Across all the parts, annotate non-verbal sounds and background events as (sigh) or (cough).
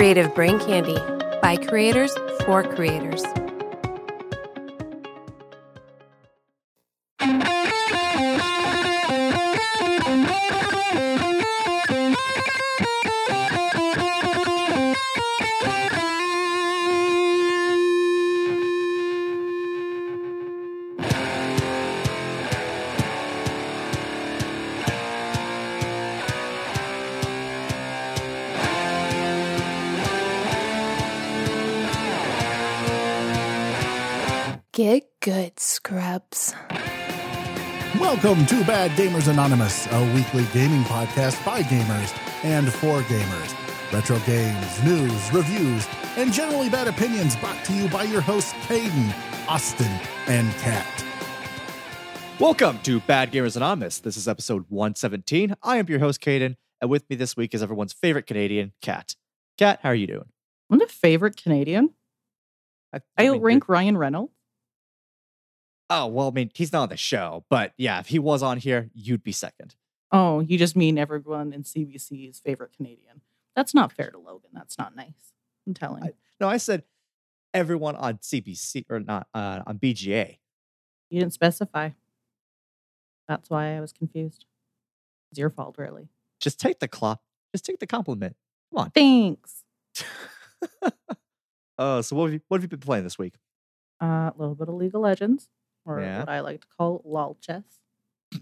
Creative Brain Candy by creators for creators. Welcome to Bad Gamers Anonymous, a weekly gaming podcast by gamers and for gamers. Retro games, news, reviews, and generally bad opinions brought to you by your hosts, Caden, Austin, and Kat. Welcome to Bad Gamers Anonymous. This is episode 117. I am your host, Caden, and with me this week is everyone's favorite Canadian, Kat. Kat, how are you doing? I'm the favorite Canadian. I, I mean, outrank you're- Ryan Reynolds. Oh, well, I mean, he's not on the show, but yeah, if he was on here, you'd be second. Oh, you just mean everyone in CBC's favorite Canadian. That's not fair to Logan. That's not nice. I'm telling. I- No, I said everyone on CBC or not uh, on BGA. you didn't specify. That's why I was confused. It's your fault, really. Just take the clock. Just take the compliment. Come on. Thanks. (laughs) Oh, so what have you what have you been playing this week? Uh, a little bit of League of Legends, or Yeah. what I like to call lol chess, (laughs)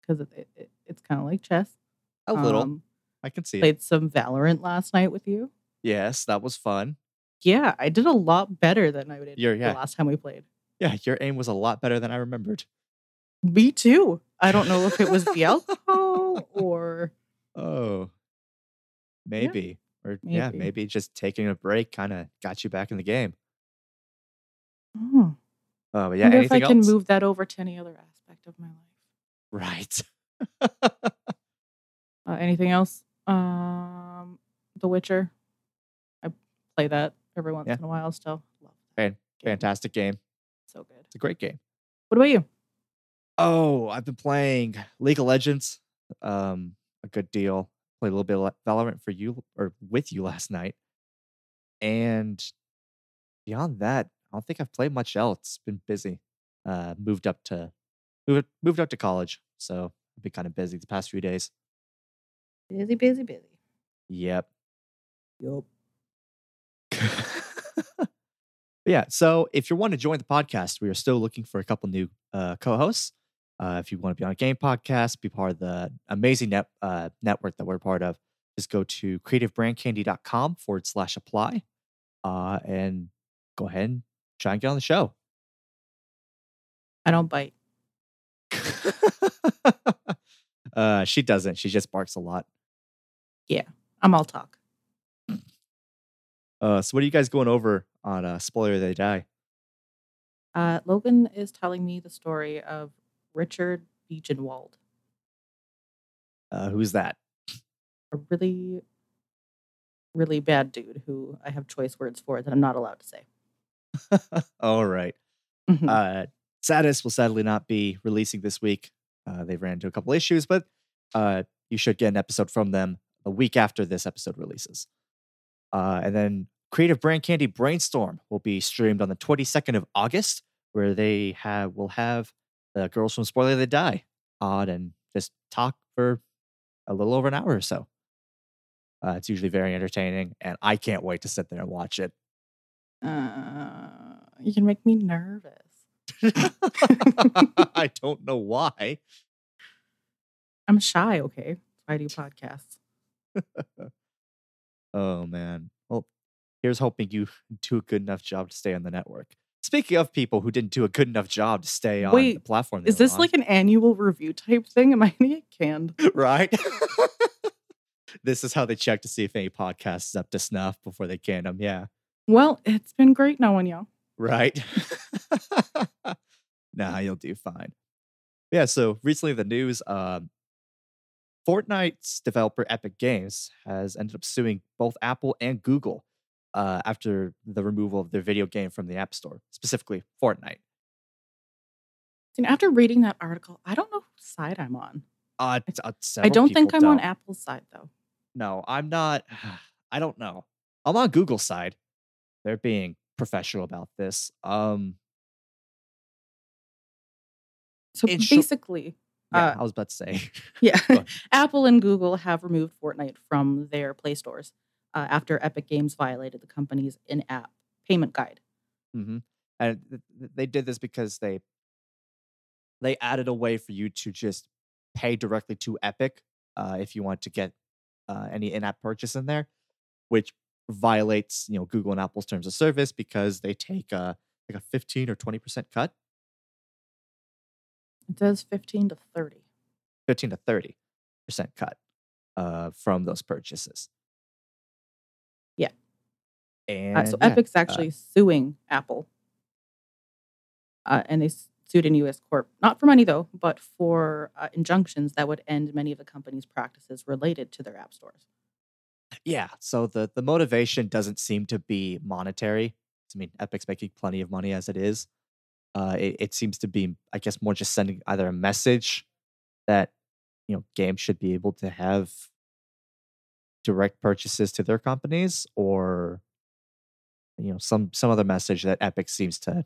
because it, it, it- it's kind of like chess. A little. Um, I can see it. played some Valorant last night with you. Yes, that was fun. Yeah, I did a lot better than I did You're- the last time we played. Yeah, your aim was a lot better than I remembered. Me too. I don't know if it was the alcohol (laughs) or Oh, maybe. Or yeah, maybe. maybe just taking a break kind of got you back in the game. Oh, Oh, but yeah, wonder if I can else? move that over to any other aspect of my life. Right. (laughs) Uh, anything else? Um, The Witcher. I play that every once Yeah. in a while. Still love that Fan- game. Fantastic game. So good. It's a great game. What about you? Oh, I've been playing League of Legends um a good deal. Played a little bit of Valorant for you or with you last night. And beyond that, I don't think I've played much else. Been busy. Uh moved up to moved moved up to college. So I've been kind of busy the past few days. Busy, busy, busy. Yep. Yep. (laughs) yeah. So if you want to join the podcast, we are still looking for a couple new uh, co-hosts. Uh, if you want to be on a game podcast, be part of the amazing net, uh, network that we're part of, just go to creativebraincandy.com forward slash apply uh, and go ahead and try and get on the show. I don't bite. (laughs) uh, she doesn't. She just barks a lot. Yeah, I'm all talk. Uh, so what are you guys going over on uh, Spoiler They Die? Uh, Logan is telling me the story of Richard Beechenwald, Uh, who's that? a really, really bad dude who I have choice words for that I'm not allowed to say. (laughs) All right. Mhm. Uh, will sadly not be releasing this week. Uh, they ran into a couple issues, but uh, you should get an episode from them a week after this episode releases. Uh, and then Creative Brain Candy Brainstorm will be streamed on the 22nd of August, where they have will have the girls from Spoiler They Die on and just talk for a little over an hour or so. Uh, it's usually very entertaining, and I can't wait to sit there and watch it. Uh, you can make me nervous. (laughs) I don't know why. I'm shy, okay? I do podcasts. (laughs) Oh man. Well, here's hoping you (laughs) do a good enough job to stay on the network. Speaking of people who didn't do a good enough job to stay on Wait, the platform, Is this on, like an annual review type thing? Am I gonna get canned? right? this is how they check to see if any podcast is up to snuff before they can them. Yeah, Well, it's been great knowing y'all. Right. (laughs) nah, you'll do fine. Yeah. So recently, the news. Um, Fortnite's developer Epic Games has ended up suing both Apple and Google uh, after the removal of their video game from the App Store, specifically Fortnite. And after reading that article, I don't know whose side I'm on. Uh, uh, I don't think I'm on don't. Apple's side though. no, I'm not. (sighs) I don't know. I'm on Google's side. They're being professional about this. Um, So basically, yeah, Uh, I was about to say. (laughs) yeah, (laughs) Apple and Google have removed Fortnite from their Play stores uh, after Epic Games violated the company's in-app payment guide. Mm-hmm. And th- th- they did this because they they added a way for you to just pay directly to Epic uh, if you want to get uh, any in-app purchase in there, which violates you know Google and Apple's terms of service because they take a like a fifteen or twenty percent cut, It says 15 to 30. fifteen to thirty percent cut uh, from those purchases. Yeah. And Uh, so yeah, Epic's actually suing Apple, uh, and they sued in U.S. court, not for money though, but for uh, injunctions that would end many of the company's practices related to their app stores. Yeah. So the the motivation doesn't seem to be monetary. I mean, Epic's making plenty of money as it is. Uh, it, it seems to be, I guess, more just sending either a message that you know games should be able to have direct purchases to their companies, or you know some some other message that Epic seems to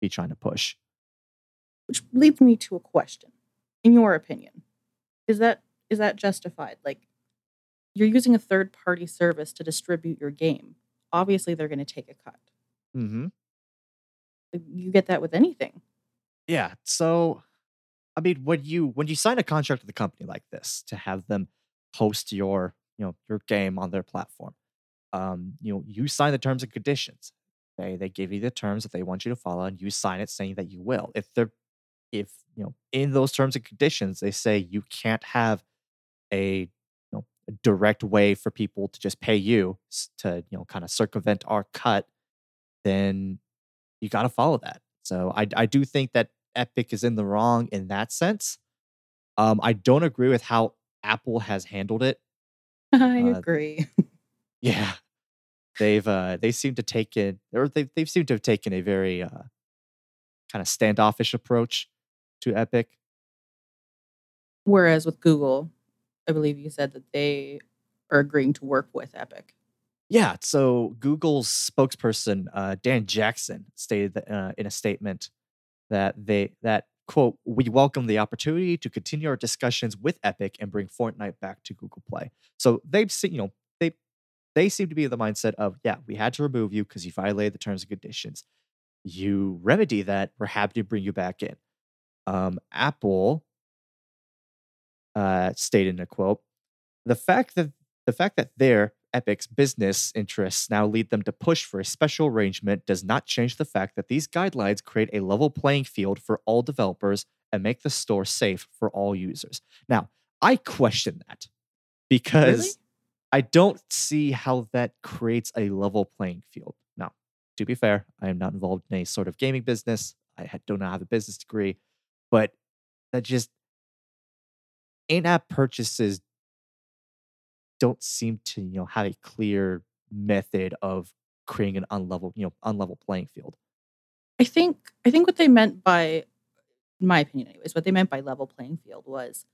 be trying to push. Which leads me to a question: In your opinion, is that is that justified? Like, you're using a third party service to distribute your game. Obviously, they're going to take a cut. Mm-hmm. You get that with anything. Yeah. So, I mean, when you when you sign a contract with a company like this to have them host your you know your game on their platform, um, you know, you sign the terms and conditions. They they give you the terms that they want you to follow, and you sign it saying that you will. If they're if you know in those terms and conditions they say you can't have a a direct way for people to just pay you to you know kind of circumvent our cut, then you got to follow that. So I I do think that Epic is in the wrong in that sense. Um, I don't agree with how Apple has handled it. (laughs) I Uh, agree. (laughs) Yeah, they've uh they seem to take it or they they've seemed to have taken a very uh kind of standoffish approach to Epic. Whereas with Google, I believe you said that they are agreeing to work with Epic. Yeah, so Google's spokesperson uh, Dan Jackson stated that, uh, in a statement that they that quote we welcome the opportunity to continue our discussions with Epic and bring Fortnite back to Google Play. So they've seen you know they they seem to be the mindset of yeah we had to remove you because you violated the terms and conditions. You remedy that. We're happy to bring you back in. Um, Apple uh, stated in a quote the fact that the fact that their Epic's business interests now lead them to push for a special arrangement does not change the fact that these guidelines create a level playing field for all developers and make the store safe for all users. Now, I question that because Really? I don't see how that creates a level playing field. Now, to be fair, I am not involved in any sort of gaming business. I do not have a business degree, but that just in-app purchases don't seem to you know have a clear method of creating an unlevel you know unlevel playing field. I think I think what they meant by in my opinion anyways, what they meant by level playing field was,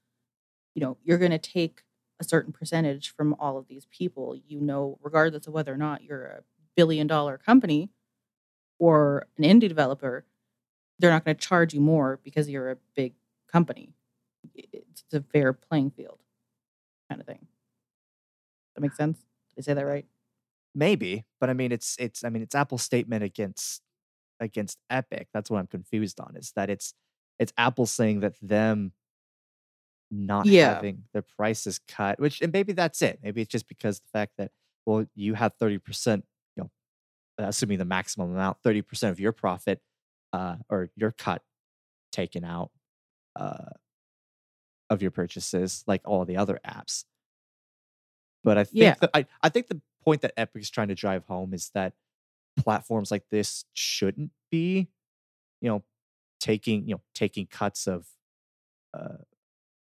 you know, you're gonna take a certain percentage from all of these people, you know, regardless of whether or not you're a billion dollar company or an indie developer, they're not gonna charge you more because you're a big company. It's a fair playing field kind of thing. That makes sense? Did I say that right? Maybe, but I mean it's it's I mean it's Apple's statement against against Epic. That's what I'm confused on is that it's it's Apple saying that them not Yeah. having their prices cut, which and maybe that's it. Maybe it's just because the fact that well you have 30%, you know, assuming the maximum amount, 30% of your profit uh or your cut taken out uh of your purchases like all the other apps. But I think Yeah. that I, I think the point that Epic is trying to drive home is that platforms like this shouldn't be, you know, taking you know taking cuts of uh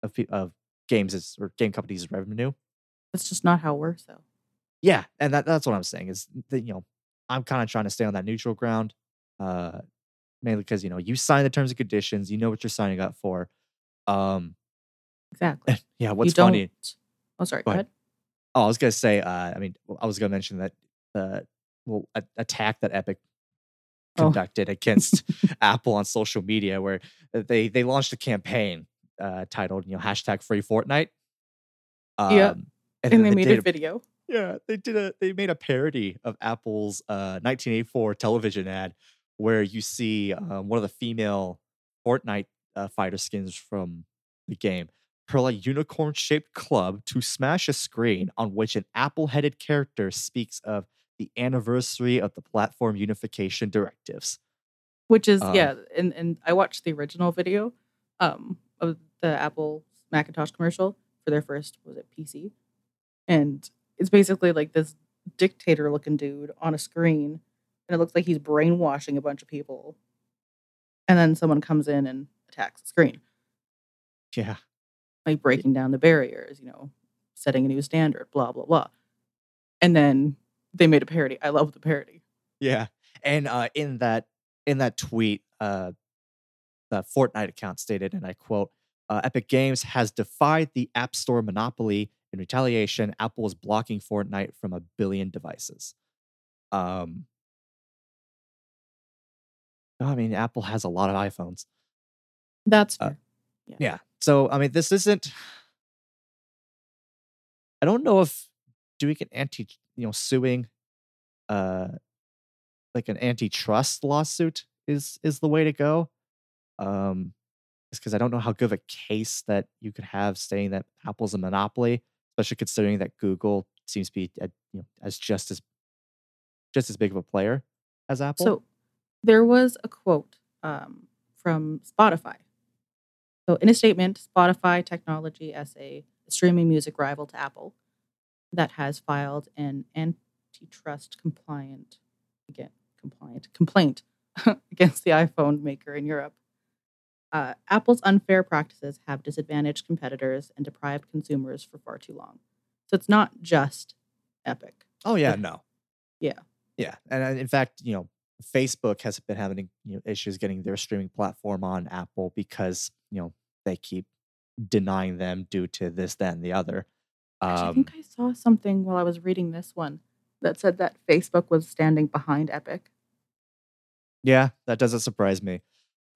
of of games as or game companies' revenue. That's just not how it works though. Yeah, and that, that's what I'm saying is that you know I'm kind of trying to stay on that neutral ground, uh, mainly because you know you sign the terms and conditions, you know what you're signing up for. Um, Exactly. yeah, you what's don't funny? Oh sorry, Go go ahead. Oh, I was gonna say. Uh, I mean, I was gonna mention that the well a- attack that Epic Oh. conducted against (laughs) Apple on social media, where they they launched a campaign uh, titled you know hashtag Free Fortnite. Um, Yeah. and, And then they made a video. yeah, they did a they made a parody of Apple's uh 1984 television ad where you see um, one of the female Fortnite uh, fighter skins from the game hurl a unicorn shaped club to smash a screen on which an apple headed character speaks of the anniversary of the platform unification directives. which is Um, yeah and and i watched the original video um of the apple macintosh commercial for their first was it pc and it's basically like this dictator looking dude on a screen and it looks like he's brainwashing a bunch of people and then someone comes in and attacks the screen Yeah. Like breaking down the barriers you know setting a new standard blah blah blah and then they made a parody i love the parody Yeah. And uh, in that in that tweet, uh, the Fortnite account stated, and I quote, uh, Epic Games has defied the App Store monopoly. In retaliation, Apple is blocking Fortnite from a billion devices. Um, I mean, Apple has a lot of iPhones. that's Uh, fair. Yeah. Yeah. So, I mean, this isn't. I don't know if doing an anti, you know, suing, uh, like an antitrust lawsuit is is the way to go. Um, it's because I don't know how good of a case that you could have saying that Apple's a monopoly, especially considering that Google seems to be, at, you know, as just as just as big of a player as Apple. So there was a quote um, from Spotify. So in a statement, Spotify Technology SA, a streaming music rival to Apple, that has filed an antitrust compliant again compliant complaint (laughs) against the iPhone maker in Europe. Uh, Apple's unfair practices have disadvantaged competitors and deprived consumers for far too long. So it's not just Epic. Oh yeah, no. Yeah. Yeah, and uh, in fact, you know, Facebook has been having you know issues getting their streaming platform on Apple because you know they keep denying them due to this, that, and the other. Actually, I Um, think I saw something while I was reading this one that said that Facebook was standing behind Epic. yeah, that doesn't surprise me.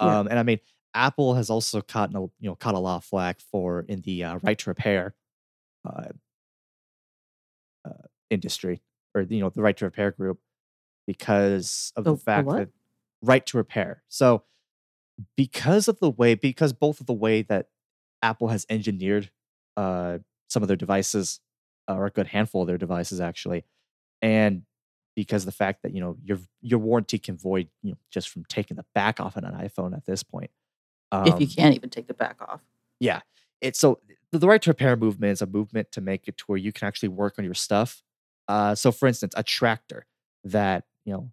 Yeah. Um, and I mean, Apple has also caught a, you know caught a lot of flack for in the uh, right to repair uh, uh, industry or you know the right to repair group because of The- the, the fact what? that right to repair. So because of the way because both of the way that Apple has engineered uh, some of their devices uh, or a good handful of their devices actually, and because the fact that you know your your warranty can void you know just from taking the back off on an iPhone at this point. if you Um, can't even take the back off. yeah it's so the, the right to repair movement is a movement to make it to where you can actually work on your stuff uh, so for instance a tractor that you know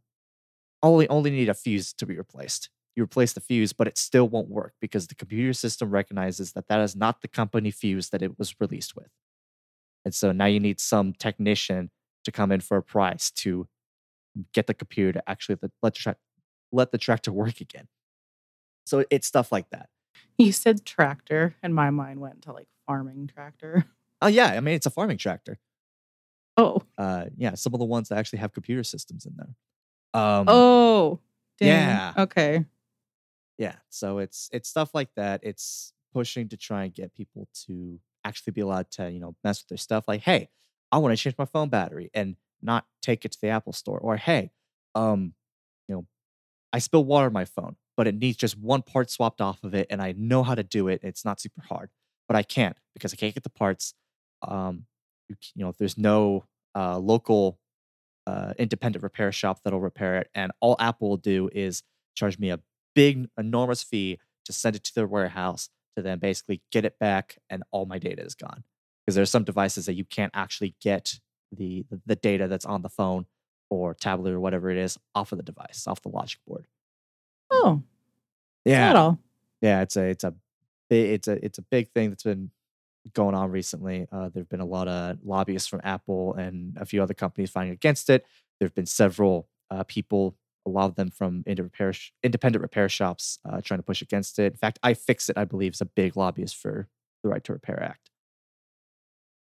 only only need a fuse to be replaced. You replace the fuse but it still won't work because the computer system recognizes that that is not the company fuse that it was released with. And so now you need some technician to come in for a price to get the computer to actually let, the, tra- let the tractor (laughs) work again. So it's stuff like that. You said tractor, and my mind went to like farming tractor. oh yeah i mean it's a farming tractor. Oh, uh yeah some of the ones that actually have computer systems in there um oh, dang. yeah. Okay. yeah so it's it's stuff like that it's pushing to try and get people to actually be allowed to you know mess with their stuff like hey i want to change my phone battery and not take it to the apple store or hey um you know i spill water on my phone but it needs just one part swapped off of it and i know how to do it it's not super hard but i can't because i can't get the parts um you, you know there's no uh local uh independent repair shop that'll repair it and all apple will do is charge me a big enormous fee to send it to their warehouse to then basically get it back and all my data is gone. Because there's some devices that you can't actually get the the, data that's on the phone or tablet or whatever it is off of the device off the logic board. Oh, yeah. yeah it's a it's a it's a it's a big thing that's been going on recently uh, there have been a lot of lobbyists from apple and a few other companies fighting against it there have been several uh, people a lot of them from repair sh- independent repair shops uh, trying to push against it in fact iFixit i believe is a big lobbyist for the right to repair act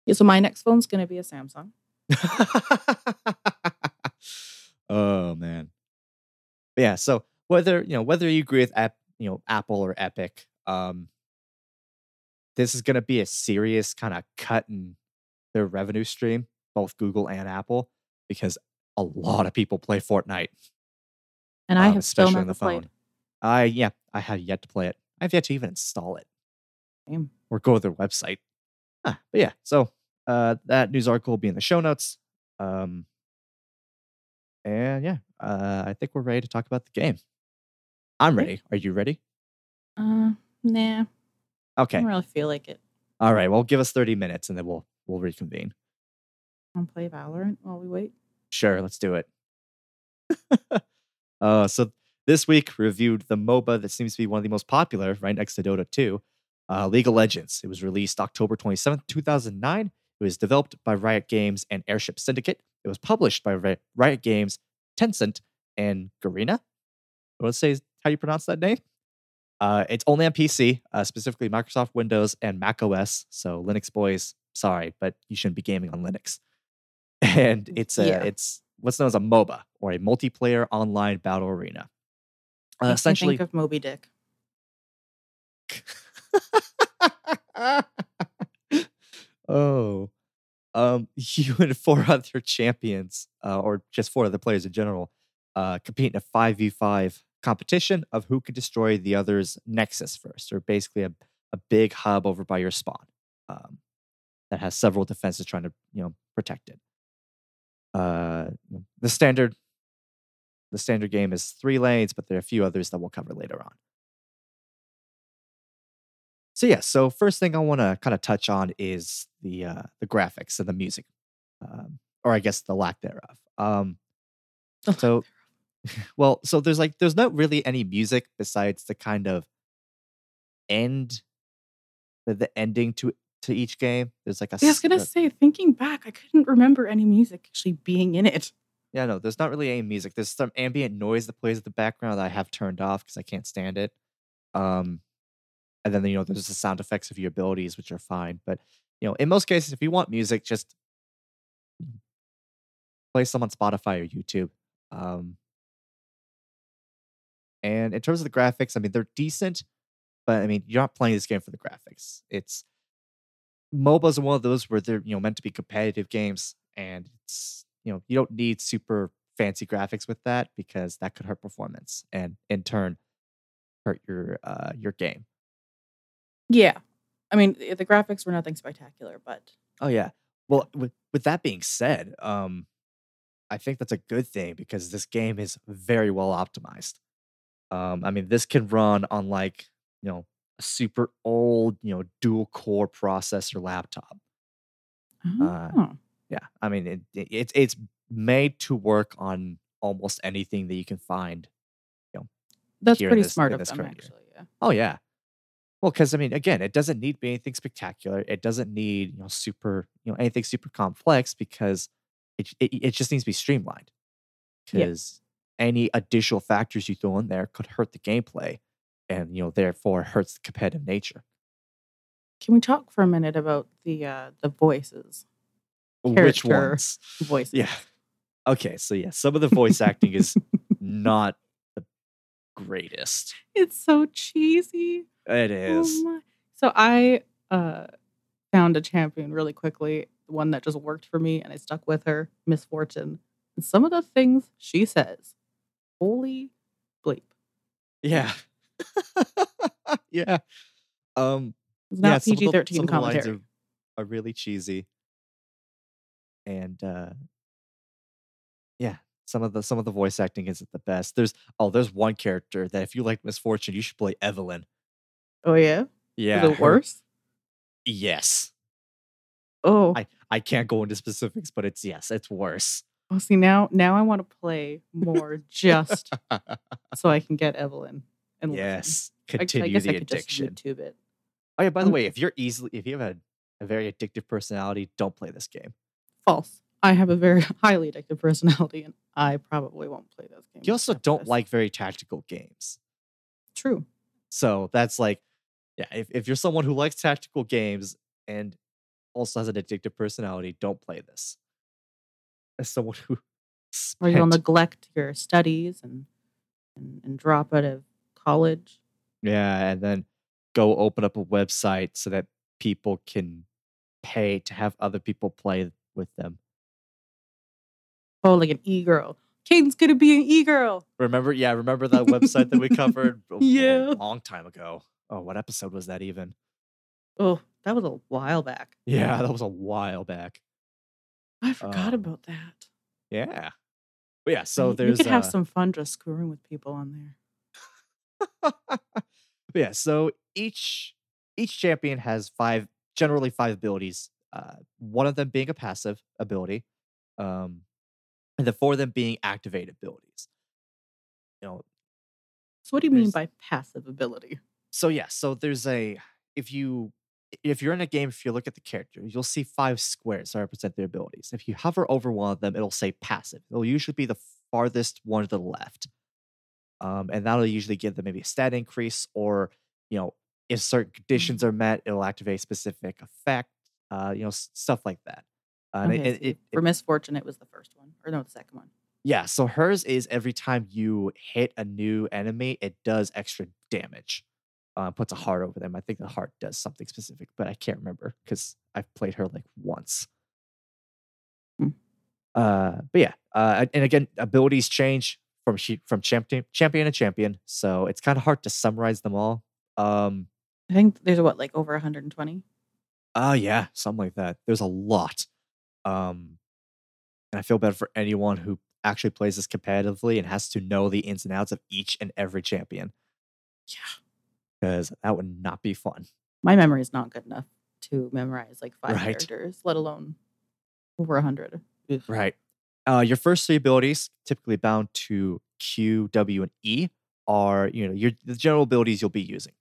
Yeah, so my next phone's going to be a Samsung. (laughs) oh man. But yeah, so whether you know whether you agree with app, you know Apple or Epic, um, this is going to be a serious kind of cut in their revenue stream, both Google and Apple, because a lot of people play Fortnite, And I um, have still especially on never the phone. played. I yeah, I have yet to play it. I've yet to even install it or go to their website. Ah, but yeah, so uh, that news article will be in the show notes. Um, and yeah, uh, I think we're ready to talk about the game. I'm ready. Are you ready? Uh, nah, I Okay. don't really feel like it. All right. Well, give us 30 minutes and then we'll we'll reconvene. I'll play Valorant while we wait. Sure, let's do it. (laughs) uh, so this week reviewed the MOBA that seems to be one of the most popular, right next to Dota 2, uh, League of Legends. It was released October 27th, 2009. It was developed by Riot Games and Airship Syndicate. It was published by Riot Games, Tencent, and Garena. Let's say how you pronounce that name. Uh, it's only on PC, uh, specifically Microsoft Windows and Mac OS. So Linux boys, sorry, but you shouldn't be gaming on Linux. (laughs) And it's a Yeah. it's what's known as a MOBA or a multiplayer online battle arena. Uh, essentially, think of Moby Dick. (laughs) oh, um, (laughs) you and four other champions, uh, or just four other players in general, uh, compete in a five v five competition of who can destroy the other's nexus first, or basically a, a big hub over by your spawn um, that has several defenses trying to you know protect it. Uh, the standard, the standard game is three lanes, but there are a few others that we'll cover later on. So yeah, so first thing I want to kind of touch on is the uh, the graphics and the music, um, or I guess the lack thereof. Um, so, well, so there's like there's not really any music besides the kind of end, the, the ending to to each game. There's like a Yeah, I was gonna uh, say, thinking back, I couldn't remember any music actually being in it. Yeah, no, there's not really any music. There's some ambient noise that plays in the background that I have turned off because I can't stand it. Um, and then you know there's the sound effects of your abilities, which are fine. But you know, in most cases, if you want music, just play some on Spotify or YouTube. Um, and in terms of the graphics, I mean they're decent, but I mean you're not playing this game for the graphics. It's MOBAs are one of those where they're you know meant to be competitive games, and it's you know you don't need super fancy graphics with that because that could hurt performance and in turn hurt your uh your game. Yeah, I mean the the graphics were nothing spectacular, but Oh yeah. Well, with with that being said, um, I think that's a good thing because this game is very well optimized. Um, I mean, this can run on like you know a super old you know dual core processor laptop. Uh, Oh. Yeah, I mean it, it, it's it's made to work on almost anything that you can find. that's here in pretty this- smart of them, actually. Yeah. Oh yeah. Well, because I mean, again, it doesn't need to be anything spectacular. It doesn't need you know super you know anything super complex because it it, it just needs to be streamlined. Yeah. Because any additional factors you throw in there could hurt the gameplay, and you know therefore hurts the competitive nature. Can we talk for a minute about the uh the voices? Which ones? Voices. Yeah. Okay, so yeah, some of the voice acting is (laughs) not the greatest. It's so cheesy. it is Oh my. So I uh found a champion really quickly, the one that just worked for me, and I stuck with her, Miss Fortune. And some of the things she says, holy bleep. Yeah. (laughs) yeah. Um It's yeah, not the- PG thirteen the lines commentary. Are, are really cheesy. And uh yeah, some of the some of the voice acting isn't the best. There's oh, there's one character that if you like Miss Fortune, you should play Evelynn. Oh yeah, Yeah. Her- worse? Yes. Oh, I I can't go into specifics, but it's yes, it's worse. Oh, see now now I want to play more just (laughs) so I can get Evelynn and listen. yes. I, I Continue guess the I could addiction. just YouTube it. Oh yeah, by the Um, way, if you're easily if you have a, a very addictive personality, don't play this game. False. I have a very (laughs) highly addictive personality, and I probably won't play this game. You also don't this. like very tactical games. True. So that's like, yeah, if, if you're someone who likes tactical games and also has an addictive personality, don't play this. As someone who Or you'll neglect your studies and, and and drop out of college. Yeah, and then go open up a website so that people can pay to have other people play with them. Oh, like an e girl. Caden's gonna be an e girl. Remember? Yeah, remember that website that we covered (laughs) a- a Yeah. long time ago. Oh, what episode was that even? Oh, that was a while back. Yeah, that was a while back. I forgot Um, about that. Yeah. But yeah, so You- there's you could have uh, some fun just screwing with people on there. (laughs) yeah, so each each champion has five generally five abilities. Uh, one of them being a passive ability, um, and the four of them being activate abilities. You know, So what do you mean by passive ability? so yeah, so there's a if you if you're in a game, if you look at the character, you'll see five squares that represent their abilities. If you hover over one of them, it'll say passive. It'll usually be the farthest one to the left. Um, and that'll usually give them maybe a stat increase, or you know, if certain conditions are met, it'll activate a specific effect. Uh, you know, stuff like that. Uh, Okay, it- so it- for Miss Fortune, it was the first one, or no, the second one. yeah, so hers is every time you hit a new enemy, it does extra damage. Uh, puts a heart over them. I think the heart does something specific, but I can't remember because I've played her like once. Hmm. Uh, but yeah, uh, and again, abilities change from she, from champion champion to champion, so it's kind of hard to summarize them all. Um, I think there's what like over 120. Oh yeah, something like that. There's a lot. Um and I feel bad for anyone who actually plays this competitively and has to know the ins and outs of each and every champion. Yeah. Because that would not be fun. My memory is not good enough to memorize like five Right. characters, let alone over a 100. Right. Uh your first three abilities, typically bound to Q, W, and E, are you know your the general abilities you'll be using.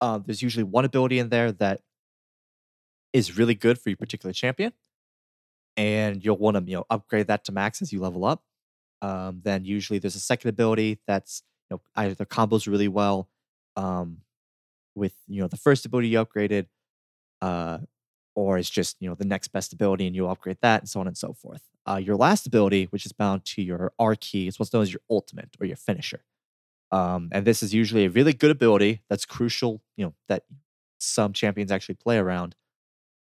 Um, there's usually one ability in there that is really good for your particular champion, and you'll want to you know upgrade that to max as you level up. Um, then usually there's a second ability that's you know either combos really well um, with you know the first ability you upgraded, uh, or it's just you know the next best ability and you upgrade that and so on and so forth. Uh, your last ability, which is bound to your R key, is what's known as your ultimate or your finisher. Um, and this is usually a really good ability that's crucial, you know, that some champions actually play around,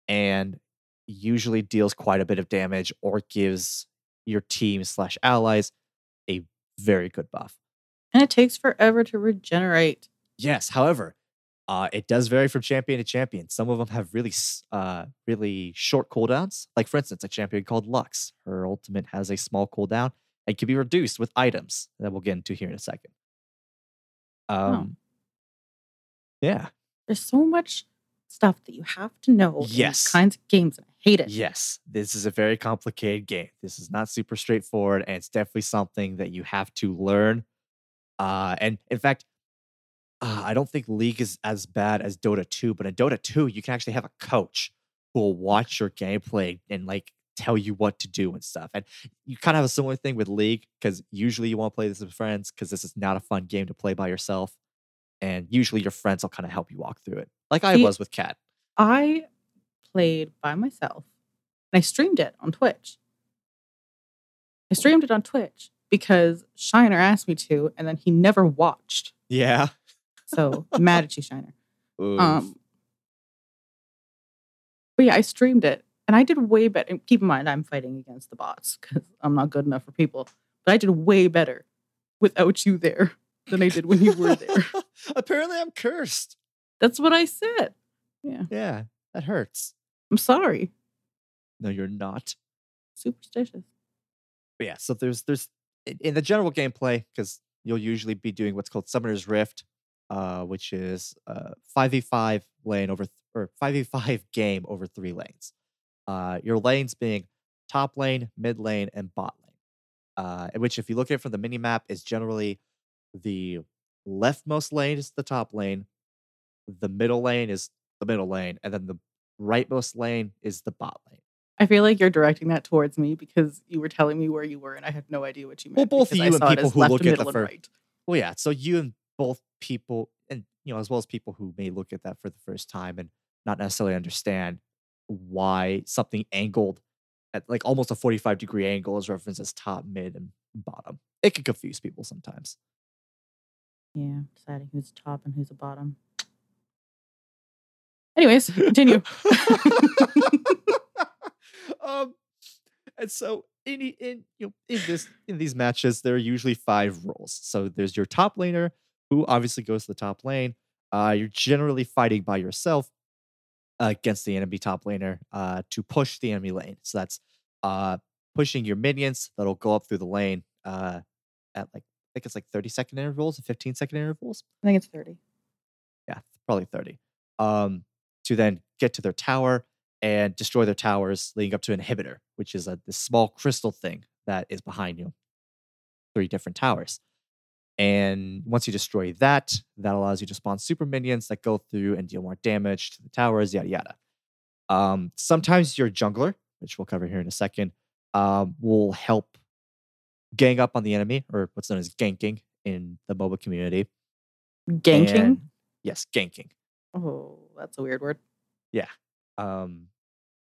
and usually deals quite a bit of damage or gives your team slash allies a very good buff. And it takes forever to regenerate. Yes, however, uh, it does vary from champion to champion. Some of them have really, uh, really short cooldowns. Like for instance, a champion called Lux, her ultimate has a small cooldown and can be reduced with items that we'll get into here in a second. Um, yeah, There's so much stuff that you have to know. Yes. kinds of games, I hate it. yes, this is a very complicated game. This is not super straightforward, and it's definitely something that you have to learn. Uh, and in fact, uh, I don't think League is as bad as Dota 2, but in Dota 2, you can actually have a coach who will watch your gameplay and like tell you what to do and stuff. And you kind of have a similar thing with League because usually you want to play this with friends because this is not a fun game to play by yourself. And usually your friends will kind of help you walk through it, like I See- was with Kat. I played by myself and I streamed it on Twitch. I streamed it on Twitch because Shiner asked me to, and then he never watched. Yeah. So mad at you, Shiner. Oof. Um, but yeah, I streamed it and I did way better. And keep in mind, I'm fighting against the bots because I'm not good enough for people. But I did way better without you there than I did when you were there. (laughs) Apparently, I'm cursed. That's what I said. Yeah, Yeah, that hurts. I'm sorry. No, you're not. Superstitious. But yeah, so there's there's in- in the general gameplay because you'll usually be doing what's called Summoner's Rift, uh, which is uh five v five lane over th- or five v five (laughs) game over three lanes. Uh, your lanes being top lane, mid lane, and bot lane. Uh, which if you look at it from the mini map, is generally the leftmost lane is the top lane, the middle lane is the middle lane, and then the rightmost lane is the bot lane. I feel like you're directing that towards me because you were telling me where you were and I had no idea what you meant. Well, both you and people who look at the middle, and fir- right. Well, yeah. So you and both people, and you know, as well as people who may look at that for the first time and not necessarily understand why something angled at like almost a 45 degree angle is referenced as top, mid, and bottom. It can confuse people sometimes. Yeah, deciding who's top and who's a bottom. Anyways, (laughs) continue. (laughs) um, and so in in you know in this in these matches, there are usually five roles. So there's your top laner, who obviously goes to the top lane. Uh, you're generally fighting by yourself uh, against the enemy top laner uh, to push the enemy lane. So that's uh, pushing your minions that'll go up through the lane uh, at like I think it's like 30 second intervals and 15 second intervals. I think it's 30. Yeah, probably 30. Um, to then get to their tower and destroy their towers, leading up to an inhibitor, which is a this small crystal thing that is behind you. Three different towers. And once you destroy that, that allows you to spawn super minions that go through and deal more damage to the towers, yada yada. Um, sometimes your jungler, which we'll cover here in a second, um, will help gang up on the enemy, or what's known as ganking in the MOBA community. Ganking? And- yes, ganking. Oh, that's a weird word. Yeah. Um,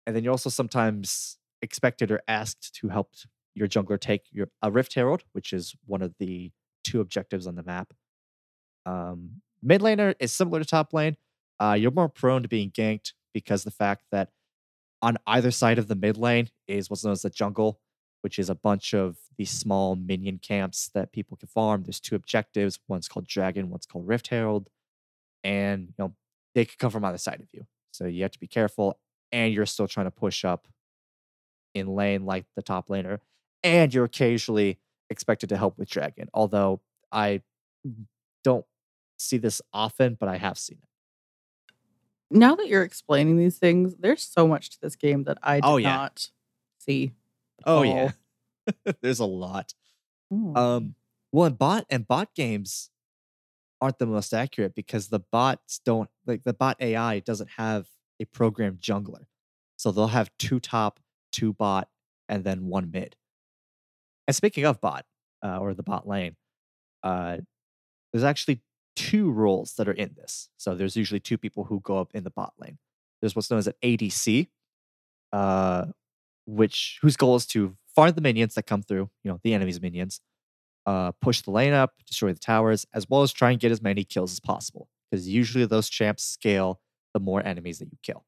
and then you're also sometimes expected or asked to help your jungler take your a Rift Herald, which is one of the two objectives on the map. Um, mid laner is similar to top lane. Uh, you're more prone to being ganked because the fact that on either side of the mid lane is what's known as the jungle, which is a bunch of these small minion camps that people can farm. There's two objectives. One's called Dragon, one's called Rift Herald. And you know, they could come from either side of you. So you have to be careful. And you're still trying to push up in lane like the top laner. And you're occasionally expected to help with Dragon. Although I don't see this often, but I have seen it. Now that you're explaining these things, there's so much to this game that I did Oh, yeah. not see. Oh all. yeah. (laughs) There's a lot. Hmm. Um, well, and bot and bot games aren't the most accurate because the bots don't like the bot AI doesn't have a programmed jungler, so they'll have two top, two bot, and then one mid. And speaking of bot uh, or the bot lane, uh, there's actually two roles that are in this. So there's usually two people who go up in the bot lane. There's what's known as an ADC, uh, which whose goal is to farm the minions that come through, you know, the enemy's minions, uh, push the lane up, destroy the towers, as well as try and get as many kills as possible. Because usually those champs scale the more enemies that you kill.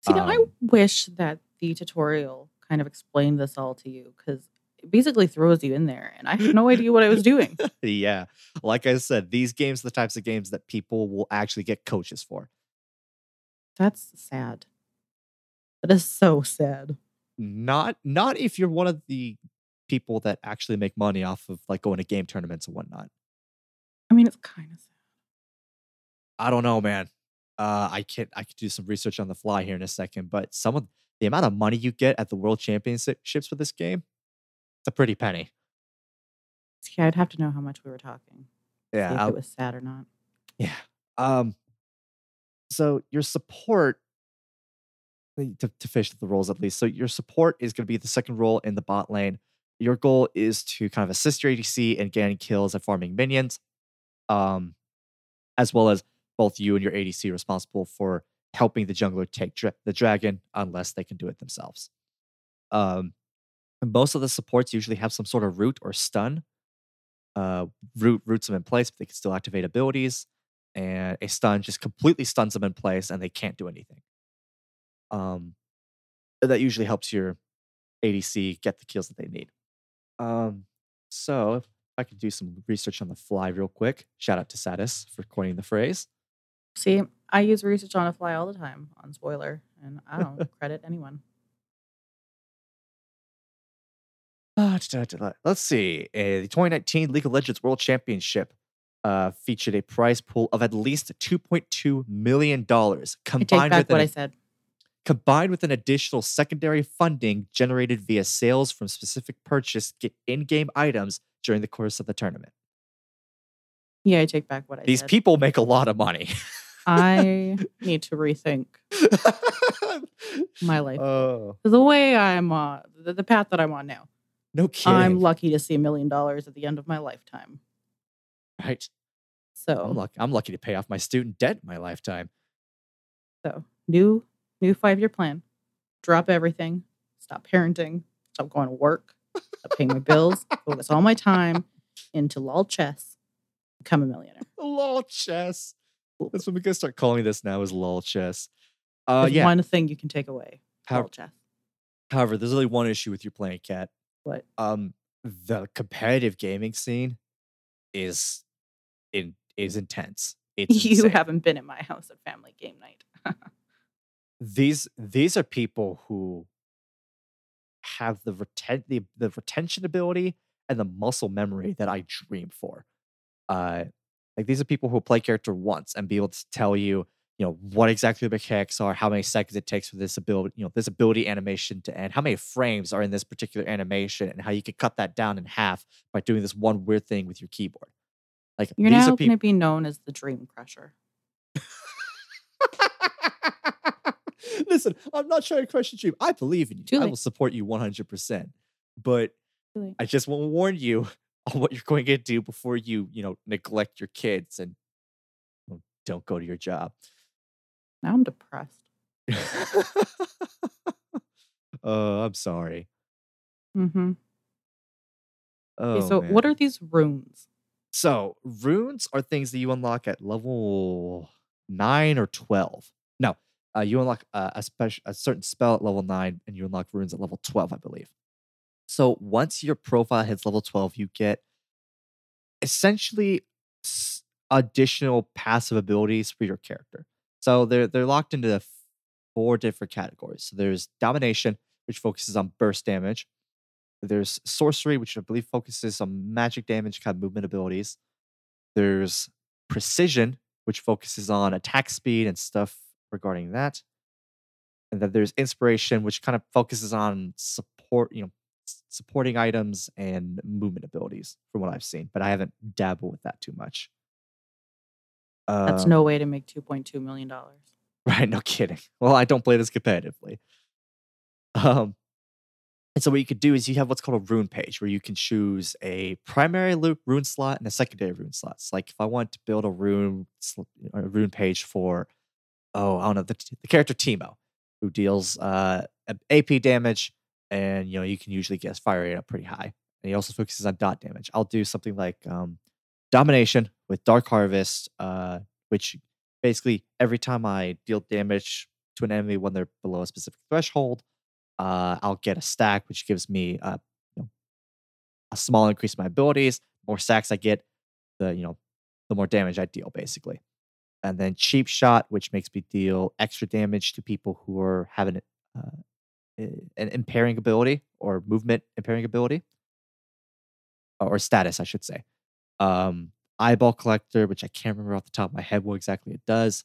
See, now I um, wish that the tutorial kind of explained this all to you because basically throws you in there, and I had no idea what I was doing. (laughs) yeah, like I said, these games are the types of games that people will actually get coaches for. That's sad. That is so sad. Not not if you're one of the people that actually make money off of like going to game tournaments and whatnot. I mean, it's kind of sad. I don't know, man. Uh, I can't. I could do some research on the fly here in a second, but some of the amount of money you get at the World Championships for this game, it's a pretty penny. See, I'd have to know how much we were talking. see Yeah, if I'll- it was sad or not. yeah. Um, so your support to to finish the roles at least. So your support is going to be the second role in the bot lane. Your goal is to kind of assist your ADC in getting kills and farming minions, um, as well as both you and your ADC responsible for helping the jungler take dra- the dragon unless they can do it themselves. Um, and most of the supports usually have some sort of root or stun. Uh, root roots them in place, but they can still activate abilities, and a stun just completely stuns them in place, and they can't do anything. Um, that usually helps your ADC get the kills that they need. Um, so if I could do some research on the fly real quick. Shout out to Satis for coining the phrase. See, I use research on a fly all the time on spoiler, and I don't credit anyone. Let's see. Uh, the 2019 League of Legends World Championship uh, featured a prize pool of at least 2.2 million dollars combined back with what an, I said. combined with an additional secondary funding generated via sales from specific purchased in-game items during the course of the tournament. Yeah, I take back what I said. These said. people make a lot of money. I (laughs) need to rethink (laughs) my life. oh, the way I'm on, the, the path that I'm on now. No kidding. I'm lucky to see a million dollars at the end of my lifetime. right. So, I'm lucky. I'm lucky to pay off my student debt in my lifetime. so new new five year plan. Drop everything. Stop parenting. Stop going to work. Stop paying my bills. Focus all my time into lol chess. Become a millionaire. (laughs) lol chess. That's what we're gonna start calling this now is lol chess. Uh, There's yeah. one thing you can take away. How- Lol chess. However, there's only one issue with your playing cat. What? Um, the competitive gaming scene is in is intense. (laughs) It's You insane. haven't been at my house at family game night. these these are people who have the reten- the, the retention ability and the muscle memory that I dream for. Uh like these are people who play character once and be able to tell you, you know, what exactly the mechanics are, how many seconds it takes for this ability, you know, this ability animation to end, how many frames are in this particular animation, and how you could cut that down in half by doing this one weird thing with your keyboard. Like You're these now are going to people be known as the Dream Crusher. (laughs) Listen, I'm not trying to crush your dream. I believe in you. Too I late. will support you 100%. But I just want to warn you (laughs) on what you're going to do before you, you know, neglect your kids and don't go to your job. Now I'm depressed. uh, (laughs) I'm sorry. Mm-hmm. Oh, Okay, so, what are these runes? So runes are things that you unlock at level nine or twelve. No, uh, you unlock uh, a special a certain spell at level nine, and you unlock runes at level twelve, I believe. So once your profile hits level twelve, you get essentially s- additional passive abilities for your character. So they're they're locked into four different categories. So there's domination, which focuses on burst damage. There's sorcery, which I believe focuses on magic damage, kind of movement abilities. There's precision, which focuses on attack speed and stuff regarding that. And then there's inspiration, which kind of focuses on support, you know, supporting items and movement abilities, from what I've seen. But I haven't dabbled with that too much. That's Um, no way to make $2.2 million. (laughs) Right, no kidding. Well, I don't play this competitively. Um, and so what you could do is you have what's called a rune page, where you can choose a primary rune slot and a secondary rune slot. So like if I want to build a rune a rune page for, oh, I don't know, the, the character Teemo, who deals uh AP damage, and you know you can usually get his fire rate up pretty high, and he also focuses on dot damage. I'll do something like um, domination with Dark Harvest, uh, which basically every time I deal damage to an enemy when they're below a specific threshold, uh, I'll get a stack, which gives me uh, you know, a small increase in my abilities. The more stacks I get, the you know, the more damage I deal, basically. And then cheap shot, which makes me deal extra damage to people who are having uh, an impairing ability or movement impairing ability, or status, I should say. Um, eyeball collector, which I can't remember off the top of my head what exactly it does,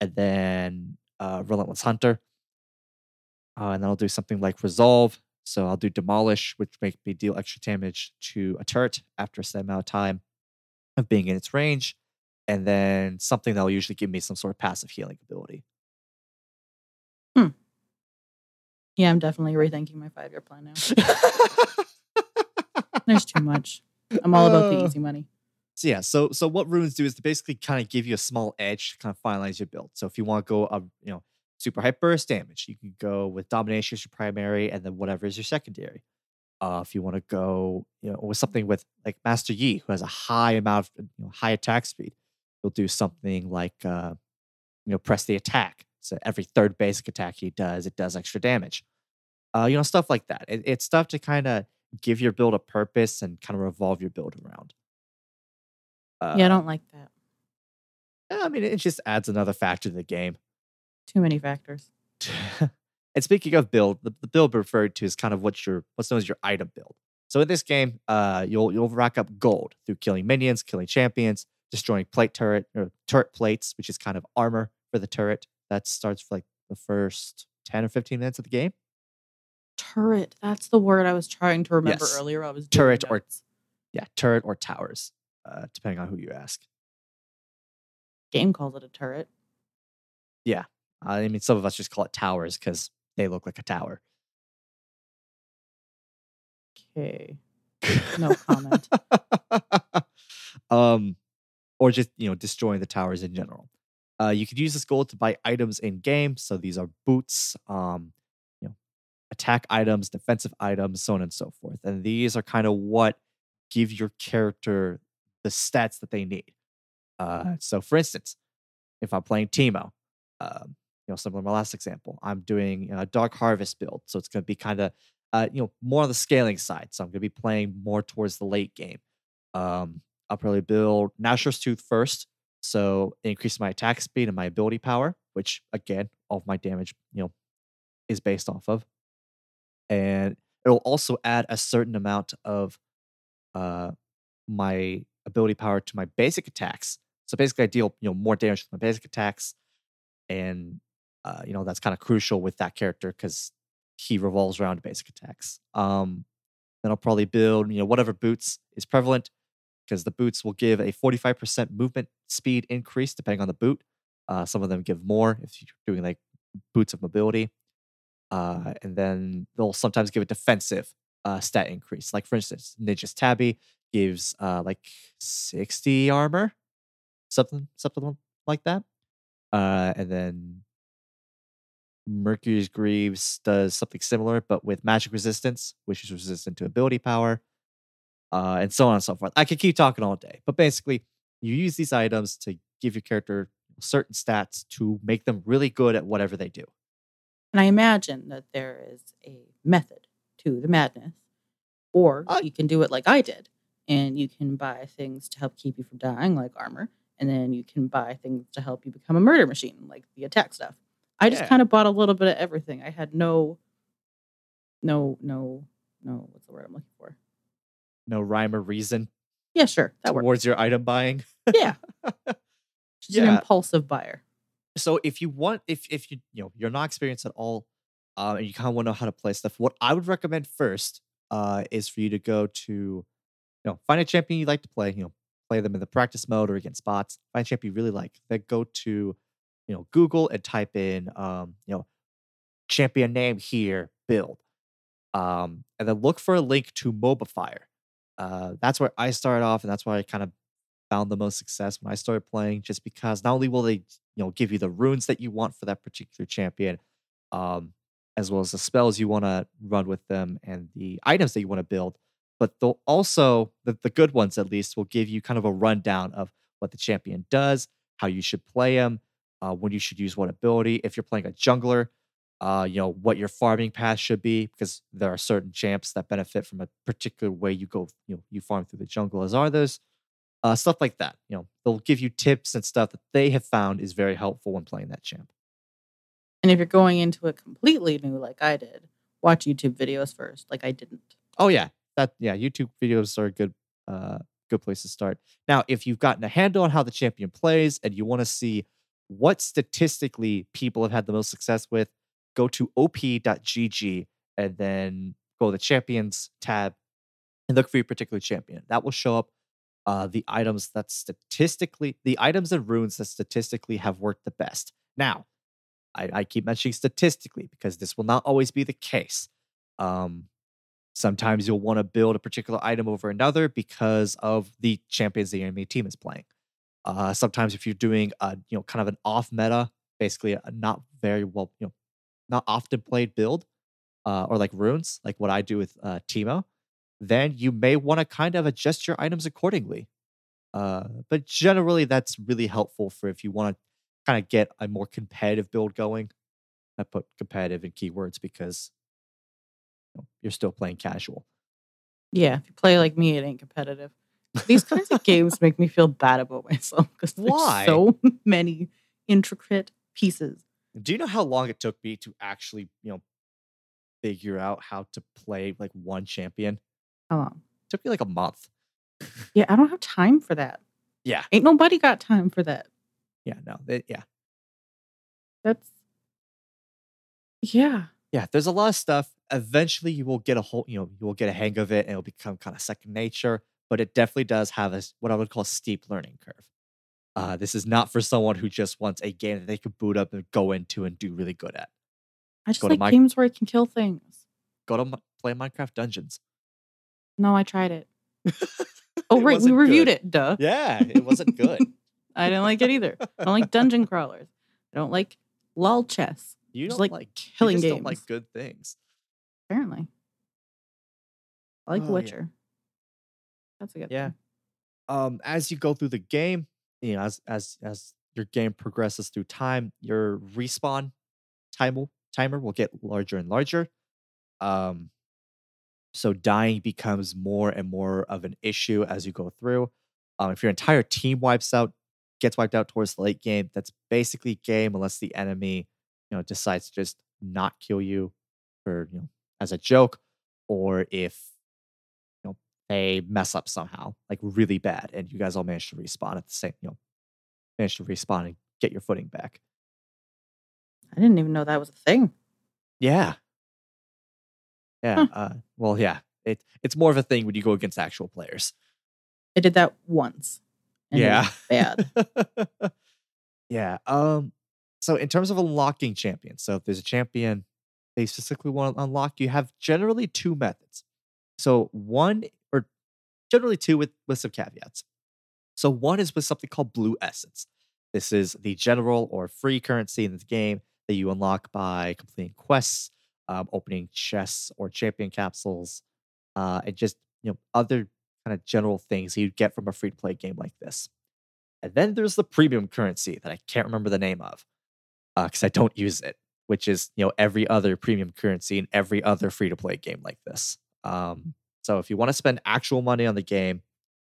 and then uh, relentless hunter, uh, and then I'll do something like resolve. So I'll do demolish, which makes me deal extra damage to a turret after a set amount of time of being in its range, and then something that will usually give me some sort of passive healing ability. Hmm. Yeah, I'm definitely rethinking my five year plan now. (laughs) There's too much. I'm all about the easy money. So yeah, so so what runes do is to basically kind of give you a small edge to kind of finalize your build. So if you want to go up, you know, super high burst damage, you can go with domination as your primary, and then whatever is your secondary. Uh, if you want to go, you know, with something with like Master Yi, who has a high amount of you know, high attack speed, you'll do something like uh, you know, press the attack. So every third basic attack he does, it does extra damage. Uh, you know, stuff like that. It, it's stuff to kind of give your build a purpose and kind of revolve your build around. Uh, yeah, I don't like that. I mean, it just adds another factor to the game. Too many factors. (laughs) and speaking of build, the, the build referred to is kind of what's your what's known as your item build. So in this game, uh, you'll you'll rack up gold through killing minions, killing champions, destroying plate turret or turret plates, which is kind of armor for the turret. That starts for like the first ten or fifteen minutes of the game. Turret. That's the word I was trying to remember Yes. earlier. I was Turret or- Yeah, turret or towers, uh, depending on who you ask. game calls it a turret. Yeah. I mean, some of us just call it towers because they look like a tower. Okay. No comment. (laughs) um, or just you know destroying the towers in general. Uh, you could use this gold to buy items in game. So these are boots, um, you know, attack items, defensive items, so on and so forth. And these are kind of what give your character the stats that they need. Uh, so, for instance, if I'm playing Teemo, um, you know, similar to my last example, I'm doing a Dark Harvest build, so it's going to be kind of, uh, you know, more on the scaling side. So I'm going to be playing more towards the late game. Um, I'll probably build Nashor's Tooth first, so increase my attack speed and my ability power, which again, all of my damage, you know, is based off of, and it'll also add a certain amount of uh my ability power to my basic attacks. So basically, I deal you know more damage with my basic attacks, and uh, you know that's kind of crucial with that character because he revolves around basic attacks. Um, then I'll probably build you know whatever boots is prevalent because the boots will give a 45% movement speed increase depending on the boot. Uh, some of them give more if you're doing like boots of mobility. Uh, and then they'll sometimes give a defensive uh, stat increase. Like for instance, Ninja's Tabi gives uh, like 60 armor, something something like that. Uh, and then Mercury's Greaves does something similar, but with magic resistance, which is resistant to ability power, uh, and so on and so forth. I could keep talking all day, but basically, you use these items to give your character certain stats to make them really good at whatever they do. And I imagine that there is a method to the madness, or Uh, you can do it like I did, and you can buy things to help keep you from dying, like armor, and then you can buy things to help you become a murder machine, like the attack stuff. I just kind of bought a little bit of everything. I had no, no, no, no. What's the word I'm looking for? No rhyme or reason Yeah, sure, that works. towards your item buying. Yeah, (laughs) just an impulsive buyer. so if you want if if you you know you're not experienced at all uh, and you kind of want to know how to play stuff what i would recommend first uh, is for you to go to know find a champion you like to play you know play them in the practice mode or against bots find a champion you really like then go to you know google and type in um, you know champion name here build um, and then look for a link to Mobafire. Uh, that's where i started off and that's where i kind of found the most success when i started playing just because not only will they you know give you the runes that you want for that particular champion um as well as the spells you want to run with them and the items that you want to build but they'll also the, the good ones at least will give you kind of a rundown of what the champion does how you should play him uh, when you should use what ability if you're playing a jungler uh, you know what your farming path should be because there are certain champs that benefit from a particular way you go you know you farm through the jungle as are those uh, stuff like that. You know, they'll give you tips and stuff that they have found is very helpful when playing that champ. And if you're going into it completely new, like I did, watch YouTube videos first, like I didn't. Oh yeah, that yeah, YouTube videos are a good uh good place to start. Now, if you've gotten a handle on how the champion plays and you want to see what statistically people have had the most success with, go to op.gg and then go to the champions tab and look for your particular champion. That will show up uh, the items that statistically, the items and runes that statistically have worked the best. Now, I, I keep mentioning statistically because this will not always be the case. Um, sometimes you'll want to build a particular item over another because of the champions the enemy team is playing. Uh, sometimes if you're doing a you know kind of an off meta, basically a not very well you know not often played build, uh, or like runes, like what I do with uh, Teemo, then you may want to kind of adjust your items accordingly. Uh, but generally, that's really helpful for if you want to kind of get a more competitive build going. I put competitive in keywords because you're still playing casual. Yeah, if you play like me, it ain't competitive. These kinds of (laughs) games make me feel bad about myself because there's Why? so (laughs) many intricate pieces. Do you know how long it took me to actually, you know, figure out how to play like one champion? How long? It took me like a month. Yeah, I don't have time for that. Yeah. Ain't nobody got time for that. Yeah, no, it, yeah. That's yeah. yeah, there's a lot of stuff. Eventually, you will get a whole, you know, you will get a hang of it, and it'll become kind of second nature. But it definitely does have a, what I would call a steep learning curve. Uh, this is not for someone who just wants a game that they could boot up and go into and do really good at. I just Go like my- games where I can kill things. Go to Mi- play Minecraft Dungeons. No, I tried it. (laughs) Oh It right, we reviewed good. it. Duh. Yeah, it wasn't good. (laughs) I didn't like it either. I don't like dungeon crawlers. I don't like lol chess. You Just don't like like killing games. don't like good things. Apparently, I like Oh, yeah. Witcher. That's a good. Yeah. thing. Um, as you go through the game, you know, as as as your game progresses through time, your respawn timer timer will get larger and larger. Um, so dying becomes more and more of an issue as you go through. Um, if your entire team wipes out, gets wiped out towards the late game, that's basically game unless the enemy, you know, decides to just not kill you for you know as a joke, or if you know they mess up somehow, like really bad, and you guys all manage to respawn at the same, you know, manage to respawn and get your footing back. I didn't even know that was a thing. Yeah. Yeah. Huh. Uh, well, yeah. It it's more of a thing when you go against actual players. I did that once. yeah. bad. (laughs) yeah. Um. So in terms of unlocking champions, so if there's a champion they specifically want to unlock, you have generally two methods. So one or generally two with with some caveats. So one is with something called Blue Essence. This is the general or free currency in the game that you unlock by completing quests, um, opening chests or champion capsules, uh, and just you know other kind of general things you'd get from a free to play game like this. And then there's the premium currency that I can't remember the name of because I don't use it, which is you know every other premium currency in every other free to play game like this. Um, so if you want to spend actual money on the game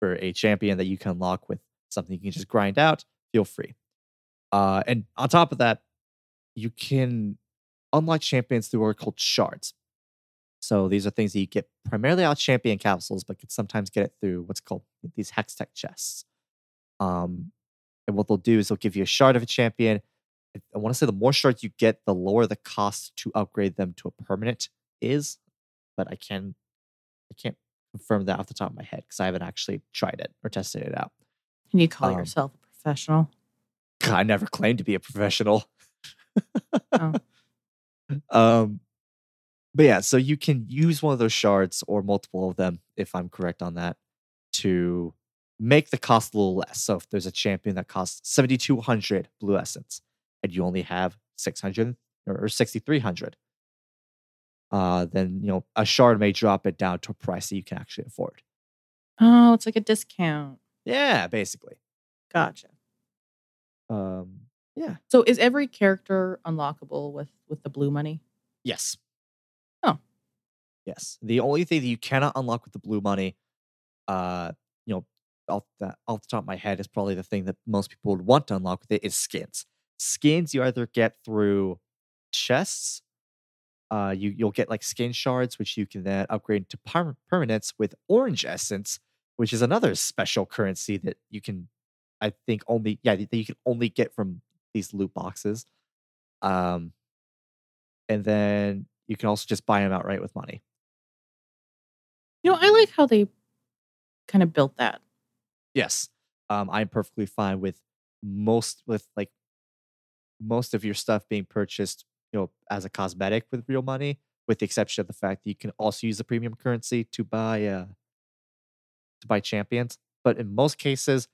for a champion that you can unlock with something you can just grind out, feel free. Uh, and on top of that, you can unlock champions through what are called shards. So these are things that you get primarily out champion capsules, but can sometimes get it through what's called these Hextech chests. Um, and what they'll do is they'll give you a shard of a champion. I want to say the more shards you get, the lower the cost to upgrade them to a permanent is. But I can, I can't confirm that off the top of my head because I haven't actually tried it or tested it out. Can you call Um, yourself a professional? (laughs) I never claimed to be a professional. Oh. (laughs) Um, but yeah, so you can use one of those shards or multiple of them, if I'm correct on that, to make the cost a little less. So if there's a champion that costs 7,200 blue essence and you only have 600 or or 6,300, uh, then you know a shard may drop it down to a price that you can actually afford. Oh, it's like a discount. Yeah, basically. Gotcha. Um, yeah. So is every character unlockable with with the blue money? Yes. Oh. Yes. The only thing that you cannot unlock with the blue money, uh, you know, off the off the top of my head is probably the thing that most people would want to unlock with it is skins. Skins you either get through chests, uh, you you'll get like skin shards, which you can then upgrade to per- permanents with orange essence, which is another special currency that you can, I think, only yeah that you can only get from these loot boxes. Um, and then you can also just buy them outright with money. You know, I like how they kind of built that. Yes, um, I'm perfectly fine with most with like most of your stuff being purchased, you know, as a cosmetic with real money, with the exception of the fact that you can also use the premium currency to buy uh to buy champions. But in most cases,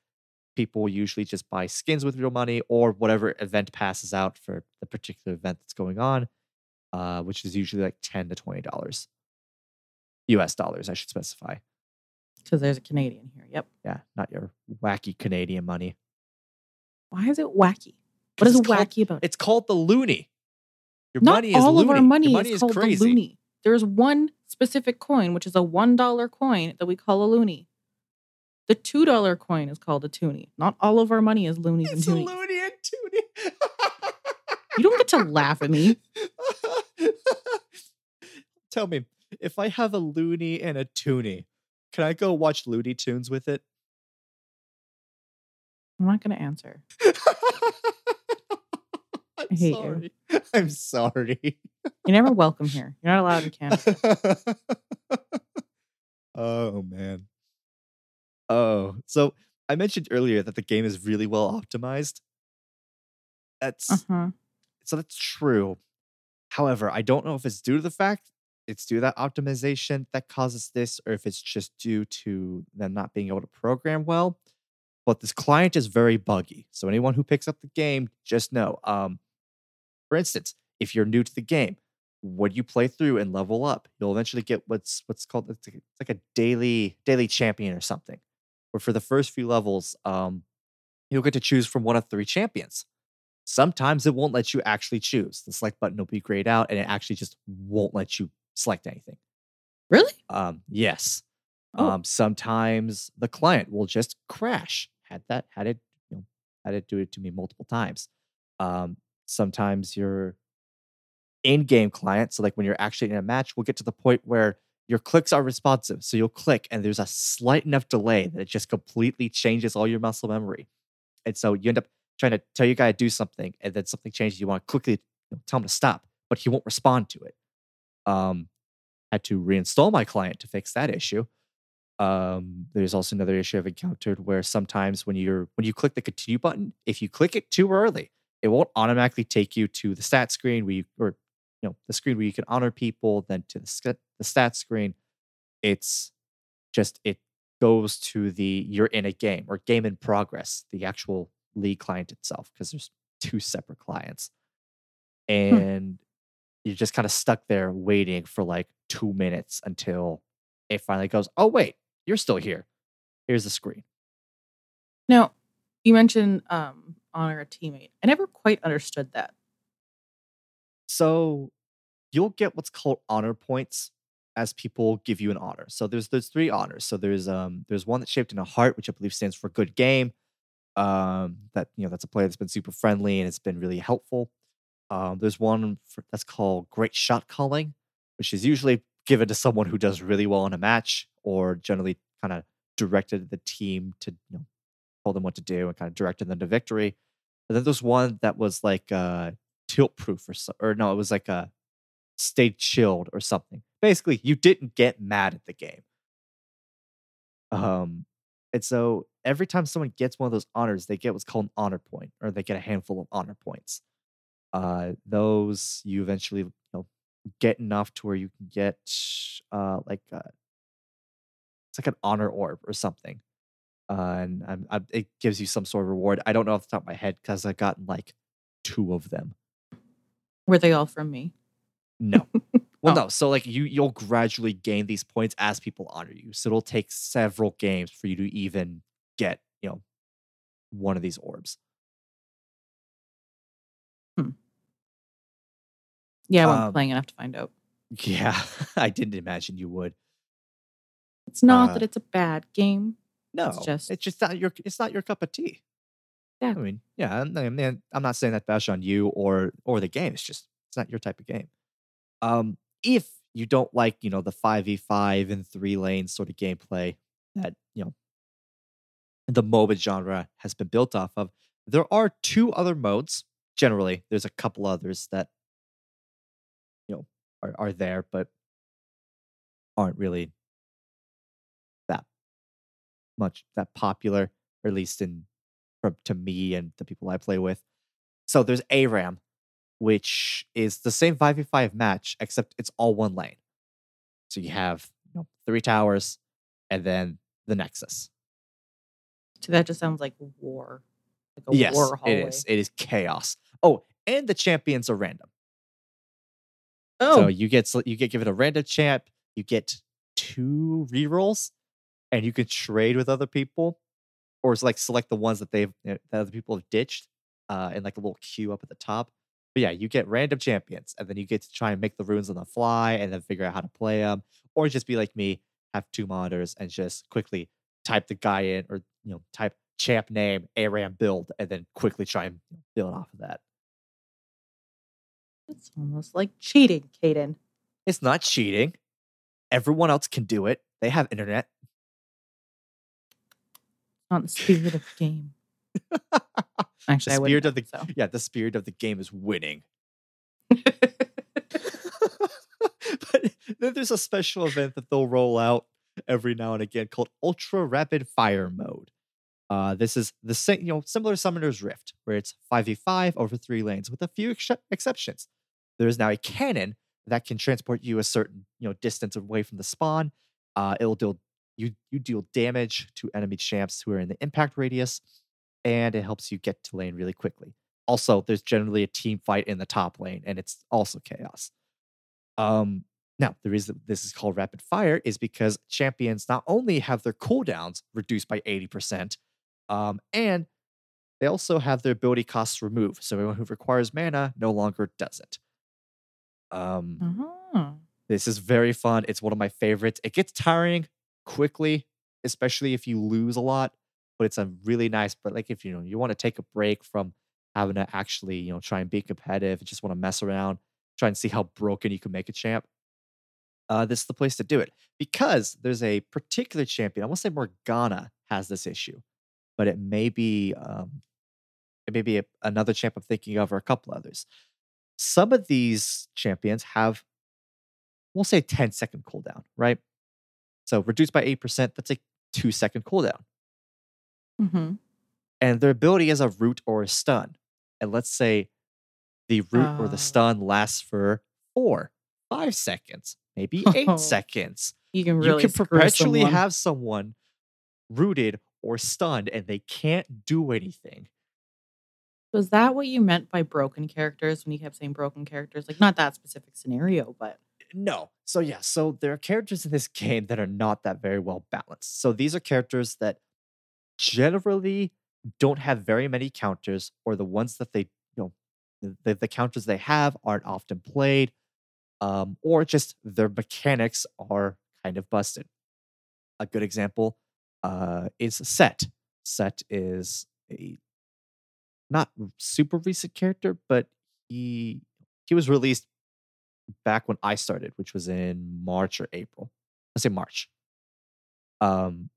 people usually just buy skins with real money or whatever event passes out for the particular event that's going on, uh, which is usually like ten to twenty dollars. US dollars, I should specify. Because there's a Canadian here. Yep. Yeah, not your wacky Canadian money. Why is it wacky? What is it's called- wacky about it? It's called the loony. Your Not money is all loony. of our money, money is is called crazy. the loony. There's one specific coin, which is a one dollar coin that we call a loony. The two dollar coin is called a toonie. Not all of our money is loonies and It's a toonies. loony and toonie. You don't get to laugh at me. (laughs) Tell me, if I have a loony and a toonie, can I go watch Looney Tunes with it? I'm not going to answer. (laughs) I'm hate you. sorry. (laughs) I'm sorry. You're never welcome here. You're not allowed in Canada. (laughs) oh man. Oh, so I mentioned earlier that the game is really well optimized. That's Uh huh. so that's true. However, I don't know if it's due to the fact it's due to that optimization that causes this, or if it's just due to them not being able to program well. but this client is very buggy. So anyone who picks up the game, just know. Um, for instance, if you're new to the game, when you play through and level up, you'll eventually get what's what's called it's like, it's like a daily daily champion or something. Where for the first few levels, um, you'll get to choose from one of three champions. Sometimes it won't let you actually choose. The select button will be grayed out, and it actually just won't let you select anything. Really? Um, yes. Oh. Um, sometimes the client will just crash. Had that had it, you know, had it do it to me multiple times. Um, sometimes your in-game client, so like when you're actually in a match, we'll get to the point where your clicks are responsive. So you'll click, and there's a slight enough delay that it just completely changes all your muscle memory. And so you end up trying to tell your guy to do something, and then something changes. You want to quickly tell him to stop, but he won't respond to it. Um, had to reinstall my client to fix that issue. Um, there's also another issue I've encountered where sometimes when you're when you click the continue button, if you click it too early, it won't automatically take you to the stat screen where you or you know the screen where you can honor people, then to the stat, the stat screen. It's just it goes to the you're in a game or game in progress, the actual league client itself, because there's (laughs) two separate clients. And you're just kind of stuck there waiting for like two minutes until it finally goes, oh, wait, you're still here. Here's the screen. Now, you mentioned um, honor a teammate. I never quite understood that. So you'll get what's called honor points as people give you an honor. So there's there's three honors. So there's um there's one that's shaped in a heart, which I believe stands for good game. Um, that you know that's a player that's been super friendly and it's been really helpful. Um, there's one for, that's called great shot calling, which is usually given to someone who does really well in a match or generally kind of directed the team to you know told them what to do and kind of directed them to victory. And then there's one that was like uh tilt proof or so, or no, it was like a stay chilled or something. Basically, you didn't get mad at the game. Um, and so every time someone gets one of those honors, they get what's called an honor point, or they get a handful of honor points. Uh, those you eventually you know get enough to where you can get uh like uh it's like an honor orb or something. Uh, and I'm, i it gives you some sort of reward. I don't know off the top of my head because I've gotten like two of them. Were they all from me? No. (laughs) Well, Oh. no. So like you you'll gradually gain these points as people honor you. So it'll take several games for you to even get, you know, one of these orbs. Hmm. Yeah, I wasn't Um, playing enough to find out. Yeah, (laughs) I didn't imagine you would. It's not uh, that it's a bad game. No, It's just- it's just not your it's not your cup of tea. Yeah. I mean, yeah, I'm, mean, I'm not saying that bash on you or or the game. It's just it's not your type of game. Um, if you don't like, you know, the five v five and three lane sort of gameplay that you know the MOBA genre has been built off of, there are two other modes. Generally, there's a couple others that you know are are there, but aren't really much that popular, or at least in from to me and the people I play with. So there's ARAM, which is the same 5v5 match, except it's all one lane. So you have you know, three towers and then the Nexus. So that just sounds like war. Like a yes, war it is. It is chaos. Oh, and the champions are random. Oh, So you get you get given a random champ, you get two rerolls, and you can trade with other people, or it's like select the ones that they've that other people have ditched, uh, in like a little queue up at the top. But yeah, you get random champions, and then you get to try and make the runes on the fly, and then figure out how to play them, or just be like me, have two monitors, and just quickly type the guy in, or you know, type champ name, ARAM build, and then quickly try and build off of that. it's almost like cheating, Caden. It's not cheating. Everyone else can do it. They have internet. Not the spirit of the game. (laughs) Actually, I spirit of the so. yeah, the spirit of the game is winning. (laughs) but then there's a special event that they'll roll out every now and again called Ultra Rapid Fire Mode. Uh, this is the same, you know, similar to Summoner's Rift, where it's 5v5 over three lanes, with a few ex- exceptions. There is now a cannon that can transport you a certain, you know, distance away from the spawn. Uh, it'll deal you you deal damage to enemy champs who are in the impact radius, and it helps you get to lane really quickly. Also, there's generally a team fight in the top lane, and it's also chaos. Um, now, the reason this is called rapid fire is because champions not only have their cooldowns reduced by 80%, um, and they also have their ability costs removed. So anyone who requires mana no longer does it. Um, Uh-huh. this is very fun. It's one of my favorites. It gets tiring quickly, especially if you lose a lot. But it's a really nice. But like if you know you want to take a break from having to actually you know try and be competitive, just want to mess around, try and see how broken you can make a champ. Uh, this is the place to do it because there's a particular champion. I want to say Morgana has this issue, but it may be um, it may be a, another champ I'm thinking of or a couple others. Some of these champions have we'll say 10 second cooldown, right? So reduced by 8%, that's a two second cooldown. hmm And their ability is a root or a stun. And let's say the root or the stun lasts for four, five seconds, maybe (laughs) eight Oh. seconds. You can really you can perpetually someone. have someone rooted or stunned and they can't do anything. Was that what you meant by broken characters when you kept saying broken characters? Like not that specific scenario, but No. So yeah, so there are characters in this game that are not that very well balanced. So these are characters that generally don't have very many counters, or the ones that they you know the, the counters they have aren't often played, um, or just their mechanics are kind of busted. A good example uh, is Sett. Sett is a not super recent character, but he he was released back when I started, which was in March or April. Let's say March. Um,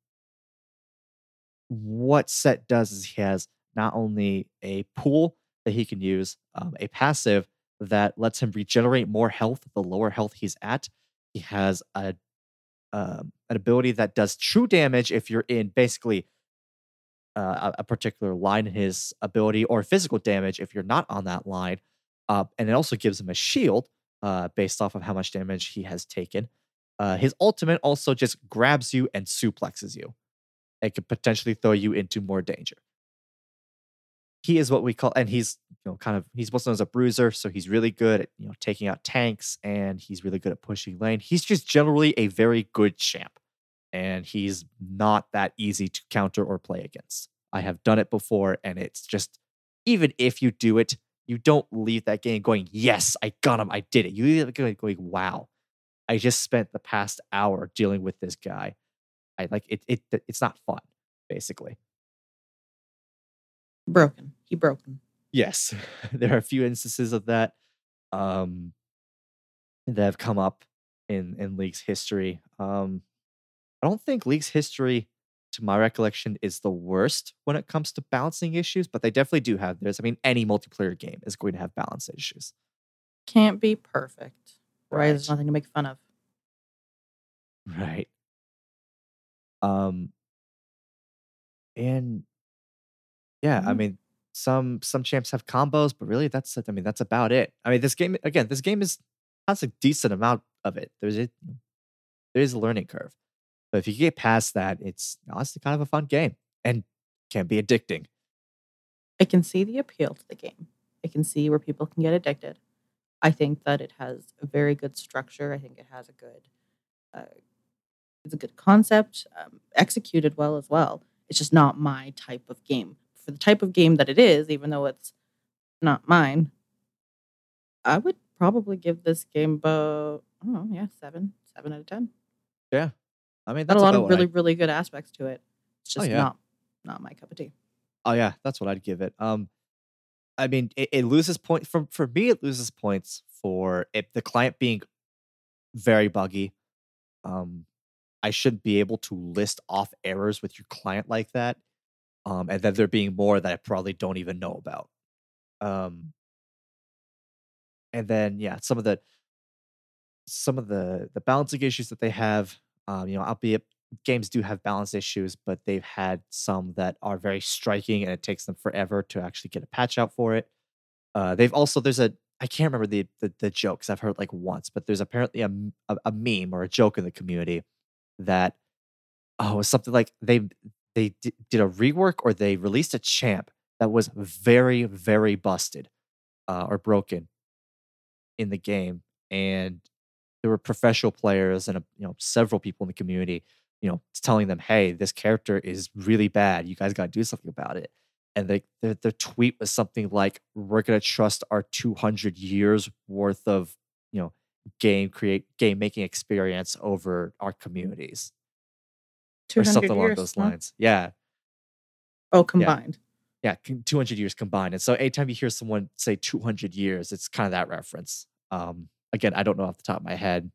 what Sett does is he has not only a pool that he can use, um, a passive that lets him regenerate more health the lower health he's at. He has a um, an ability that does true damage if you're in basically uh, a, particular line in his ability, or physical damage if you're not on that line. Uh, and it also gives him a shield uh, based off of how much damage he has taken. Uh, his ultimate also just grabs you and suplexes you. It could potentially throw you into more danger. He is what we call, and he's you know kind of he's what's known as a bruiser, so he's really good at you know taking out tanks, and he's really good at pushing lane. He's just generally a very good champ, and he's not that easy to counter or play against. I have done it before, and it's just even if you do it, you don't leave that game going, "Yes, I got him, I did it." You leave it going, "Wow, I just spent the past hour dealing with this guy." I like it. It it's not fun, basically. broken. He broken. Yes, (laughs) there are a few instances of that um, that have come up in in League's history. Um, I don't think League's history, to my recollection, is the worst when it comes to balancing issues, but they definitely do have theirs. I mean, any multiplayer game is going to have balance issues. Can't be perfect. Right. There's nothing to make fun of. Right. Um and yeah, I Mhm. mean some some champs have combos, but really that's it. I mean that's about it. I mean this game again, this game is has a decent amount of it. There's a there is a learning curve. But if you get past that, it's honestly kind of a fun game and can be addicting. I can see the appeal to the game. I can see where people can get addicted. I think that it has a very good structure. I think it has a good, uh, it's a good concept, um, executed well as well. It's just not my type of game. For the type of game that it is, even though it's not mine, I would probably give this game about, I don't know, yeah, seven, seven out of ten. I mean that's a lot of what I- really, really good aspects to it. It's Oh, just yeah. not, not my cup of tea. Oh yeah, that's what I'd give it. Um, I mean, it, it loses points for for me. It loses points for it, the client being very buggy. Um, I shouldn't be able to list off errors with your client like that. Um, and then there being more that I probably don't even know about. Um, and then yeah, some of the some of the the balancing issues that they have. Um, you know, albeit games do have balance issues, but they've had some that are very striking, and it takes them forever to actually get a patch out for it. Uh, they've also there's a I can't remember the the, the jokes I've heard like once, but there's apparently a a meme or a joke in the community that oh, something like they they di- did a rework or they released a champ that was very very busted uh, or broken in the game, and there were professional players and you know several people in the community, you know, telling them, "Hey, this character is really bad. You guys got to do something about it." And they, their their tweet was something like, "We're gonna trust our 200 years worth of you know game create game making experience over our communities." or 200 something along years, those huh? lines. Yeah, Oh, combined. yeah, con- 200 years combined. And so anytime you hear someone say 200 years, it's kind of that reference. Um, again, I don't know off the top of my head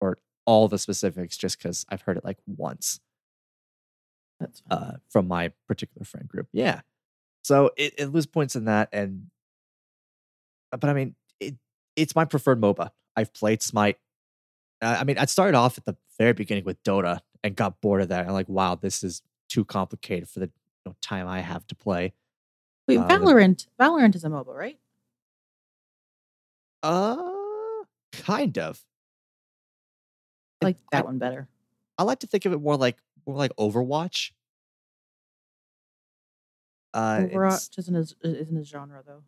or all the specifics just because I've heard it like once That's uh, from my particular friend group. Yeah. So it, it lose points in that. And, but I mean, it, it's my preferred MOBA. I've played Smite. Uh, I mean, I started off at the very beginning with Dota and got bored of that. I'm like, wow, this is too complicated for the you know, time I have to play. Wait, uh, Valorant. Valorant is a MOBA, right? Uh, kind of. I like I- that one better. I like to think of it more like more like Overwatch. Uh, Overwatch isn't a, isn't a genre though.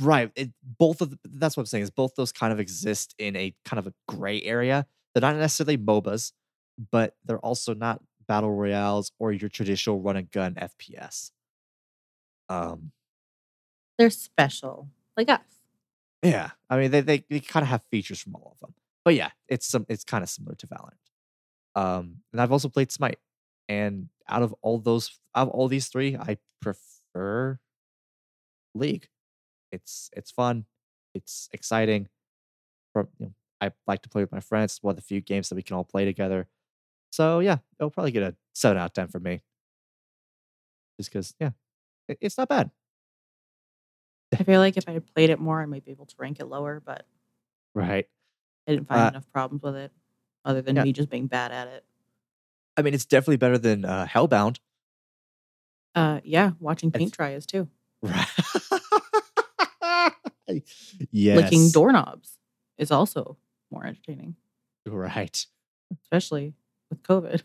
right. It, both of the, that's what I'm saying is both those kind of exist in a kind of a gray area. They're not necessarily MOBAs, but they're also not battle royales or your traditional run and gun FPS. Um, They're special, like us. Yeah, I mean they they, they kind of have features from all of them, but yeah, it's some it's kind of similar to Valorant. Um, and I've also played Smite, and out of all those, out of all these three, I prefer League. It's it's fun, it's exciting. For you know, I like to play with my friends. It's one of the few games that we can all play together. So yeah, it'll probably get a seven out of ten for me. Just because, yeah, it- it's not bad. I feel like if I had played it more, I might be able to rank it lower, but Right. I didn't find Uh, enough problems with it, other than yeah. me just being bad at it. I mean, it's definitely better than uh, Hellbound. Uh, yeah, watching paint dry is too. Right. (laughs) yes. Licking doorknobs is also more entertaining, Right. especially with COVID.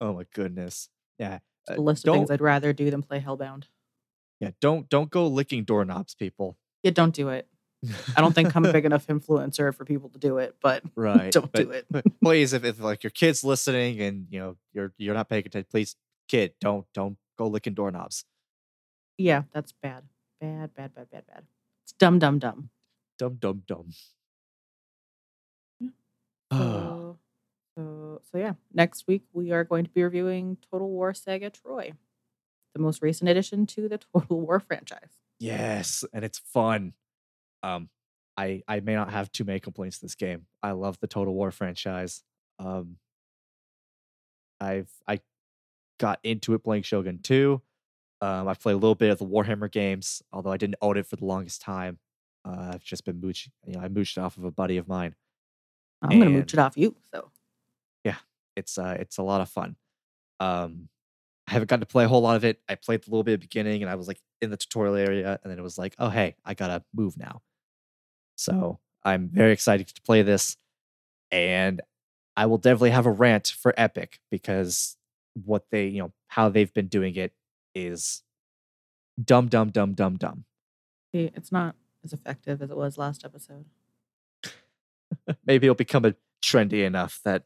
Oh my goodness. Yeah. Uh, The list of things I'd rather do than play Hellbound. Yeah. Don't don't go licking doorknobs, people. Yeah, don't do it. I don't think I'm a big enough influencer for people to do it, but (laughs) right. don't but, do it. please, if, if like your kid's listening and you know you're you're not paying attention, please, kid, don't don't go licking doorknobs. Yeah, that's bad. Bad, bad, bad, bad, bad. It's dumb, dumb, dumb. Dumb, dumb, dumb. So, (sighs) so, so yeah, next week we are going to be reviewing Total War Saga Troy, the most recent addition to the Total War franchise. yes, and it's fun. Um, I I may not have too many complaints to this game. I love the Total War franchise. Um, I've I got into it playing Shogun 2. Um, I've played a little bit of the Warhammer games, although I didn't own it for the longest time. Uh, I've just been mooching, you know, I mooched off of a buddy of mine. I'm going to mooch it off you. So, yeah, It's uh, it's a lot of fun. Um, I haven't gotten to play a whole lot of it. I played a little bit at the beginning, and I was like in the tutorial area, and then it was like, oh hey, I gotta move now. So I'm very excited to play this, and I will definitely have a rant for Epic because what they, you know, how they've been doing it is dumb, dumb, dumb, dumb, dumb. see, it's not as effective as it was last episode. (laughs) Maybe it'll become a trendy enough that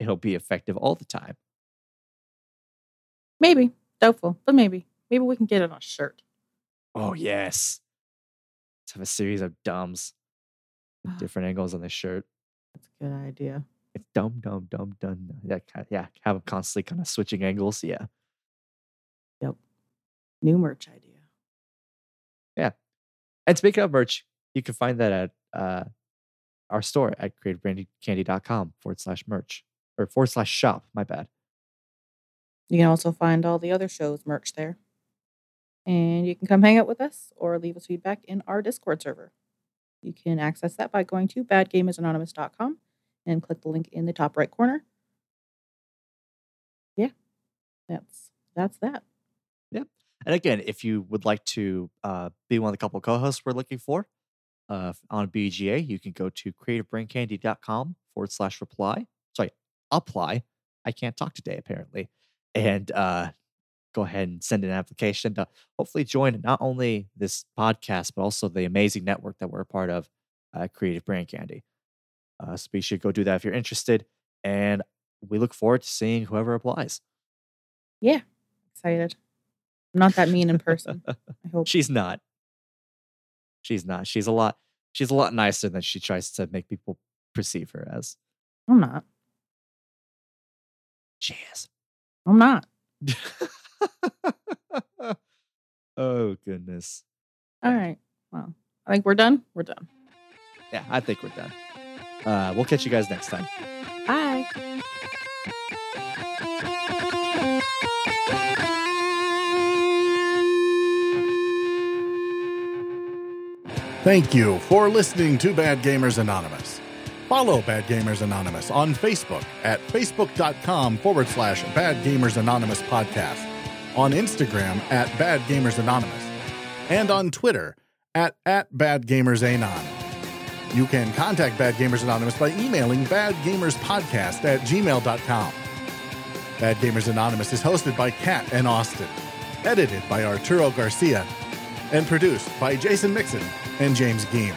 it'll be effective all the time. Maybe. Doubtful, but maybe. Maybe we can get it on a shirt. Oh yes. Let's have a series of dumbs. with Ah. Different angles on the shirt. That's a good idea. It's dumb, dumb, dumb, dumb. Yeah, yeah. Have them constantly kind of switching angles. Yeah. Yep. New merch idea. Yeah. And speaking of merch, you can find that at uh, our store at creativebraincandy.com forward slash merch or forward slash shop. My bad. You can also find all the other shows merch there. And you can come hang out with us or leave us feedback in our Discord server. You can access that by going to badgamersanonymous.com and click the link in the top right corner. Yeah. That's that's that. Yep. And again, if you would like to uh, be one of the couple co-hosts we're looking for uh, on BGA, you can go to creativebraincandy.com forward slash reply. Sorry, apply. I can't talk today, apparently. And uh, go ahead and send an application to hopefully join not only this podcast, but also the amazing network that we're a part of, uh, Creative Brain Candy. Uh, so be sure to go do that if you're interested. And we look forward to seeing whoever applies. Yeah, excited. I'm not that mean in person. I (laughs) hope. She's not. She's not. She's a lot. She's a lot nicer than she tries to make people perceive her as. I'm not. She is. I'm not. (laughs) oh goodness. All right. Well, I think we're done. We're done. Yeah, I think we're done. Uh, we'll catch you guys next time. Bye. Thank you for listening to Bad Gamers Anonymous. Follow Bad Gamers Anonymous on Facebook at facebook.com forward slash Bad Gamers Anonymous podcast, on Instagram at Bad Gamers Anonymous, and on Twitter at, at Bad Gamers Anon. You can contact Bad Gamers Anonymous by emailing badgamerspodcast at gmail.com. Bad Gamers Anonymous is hosted by Kat and Austin, edited by Arturo Garcia, and produced by Jason Mixon and James Geem.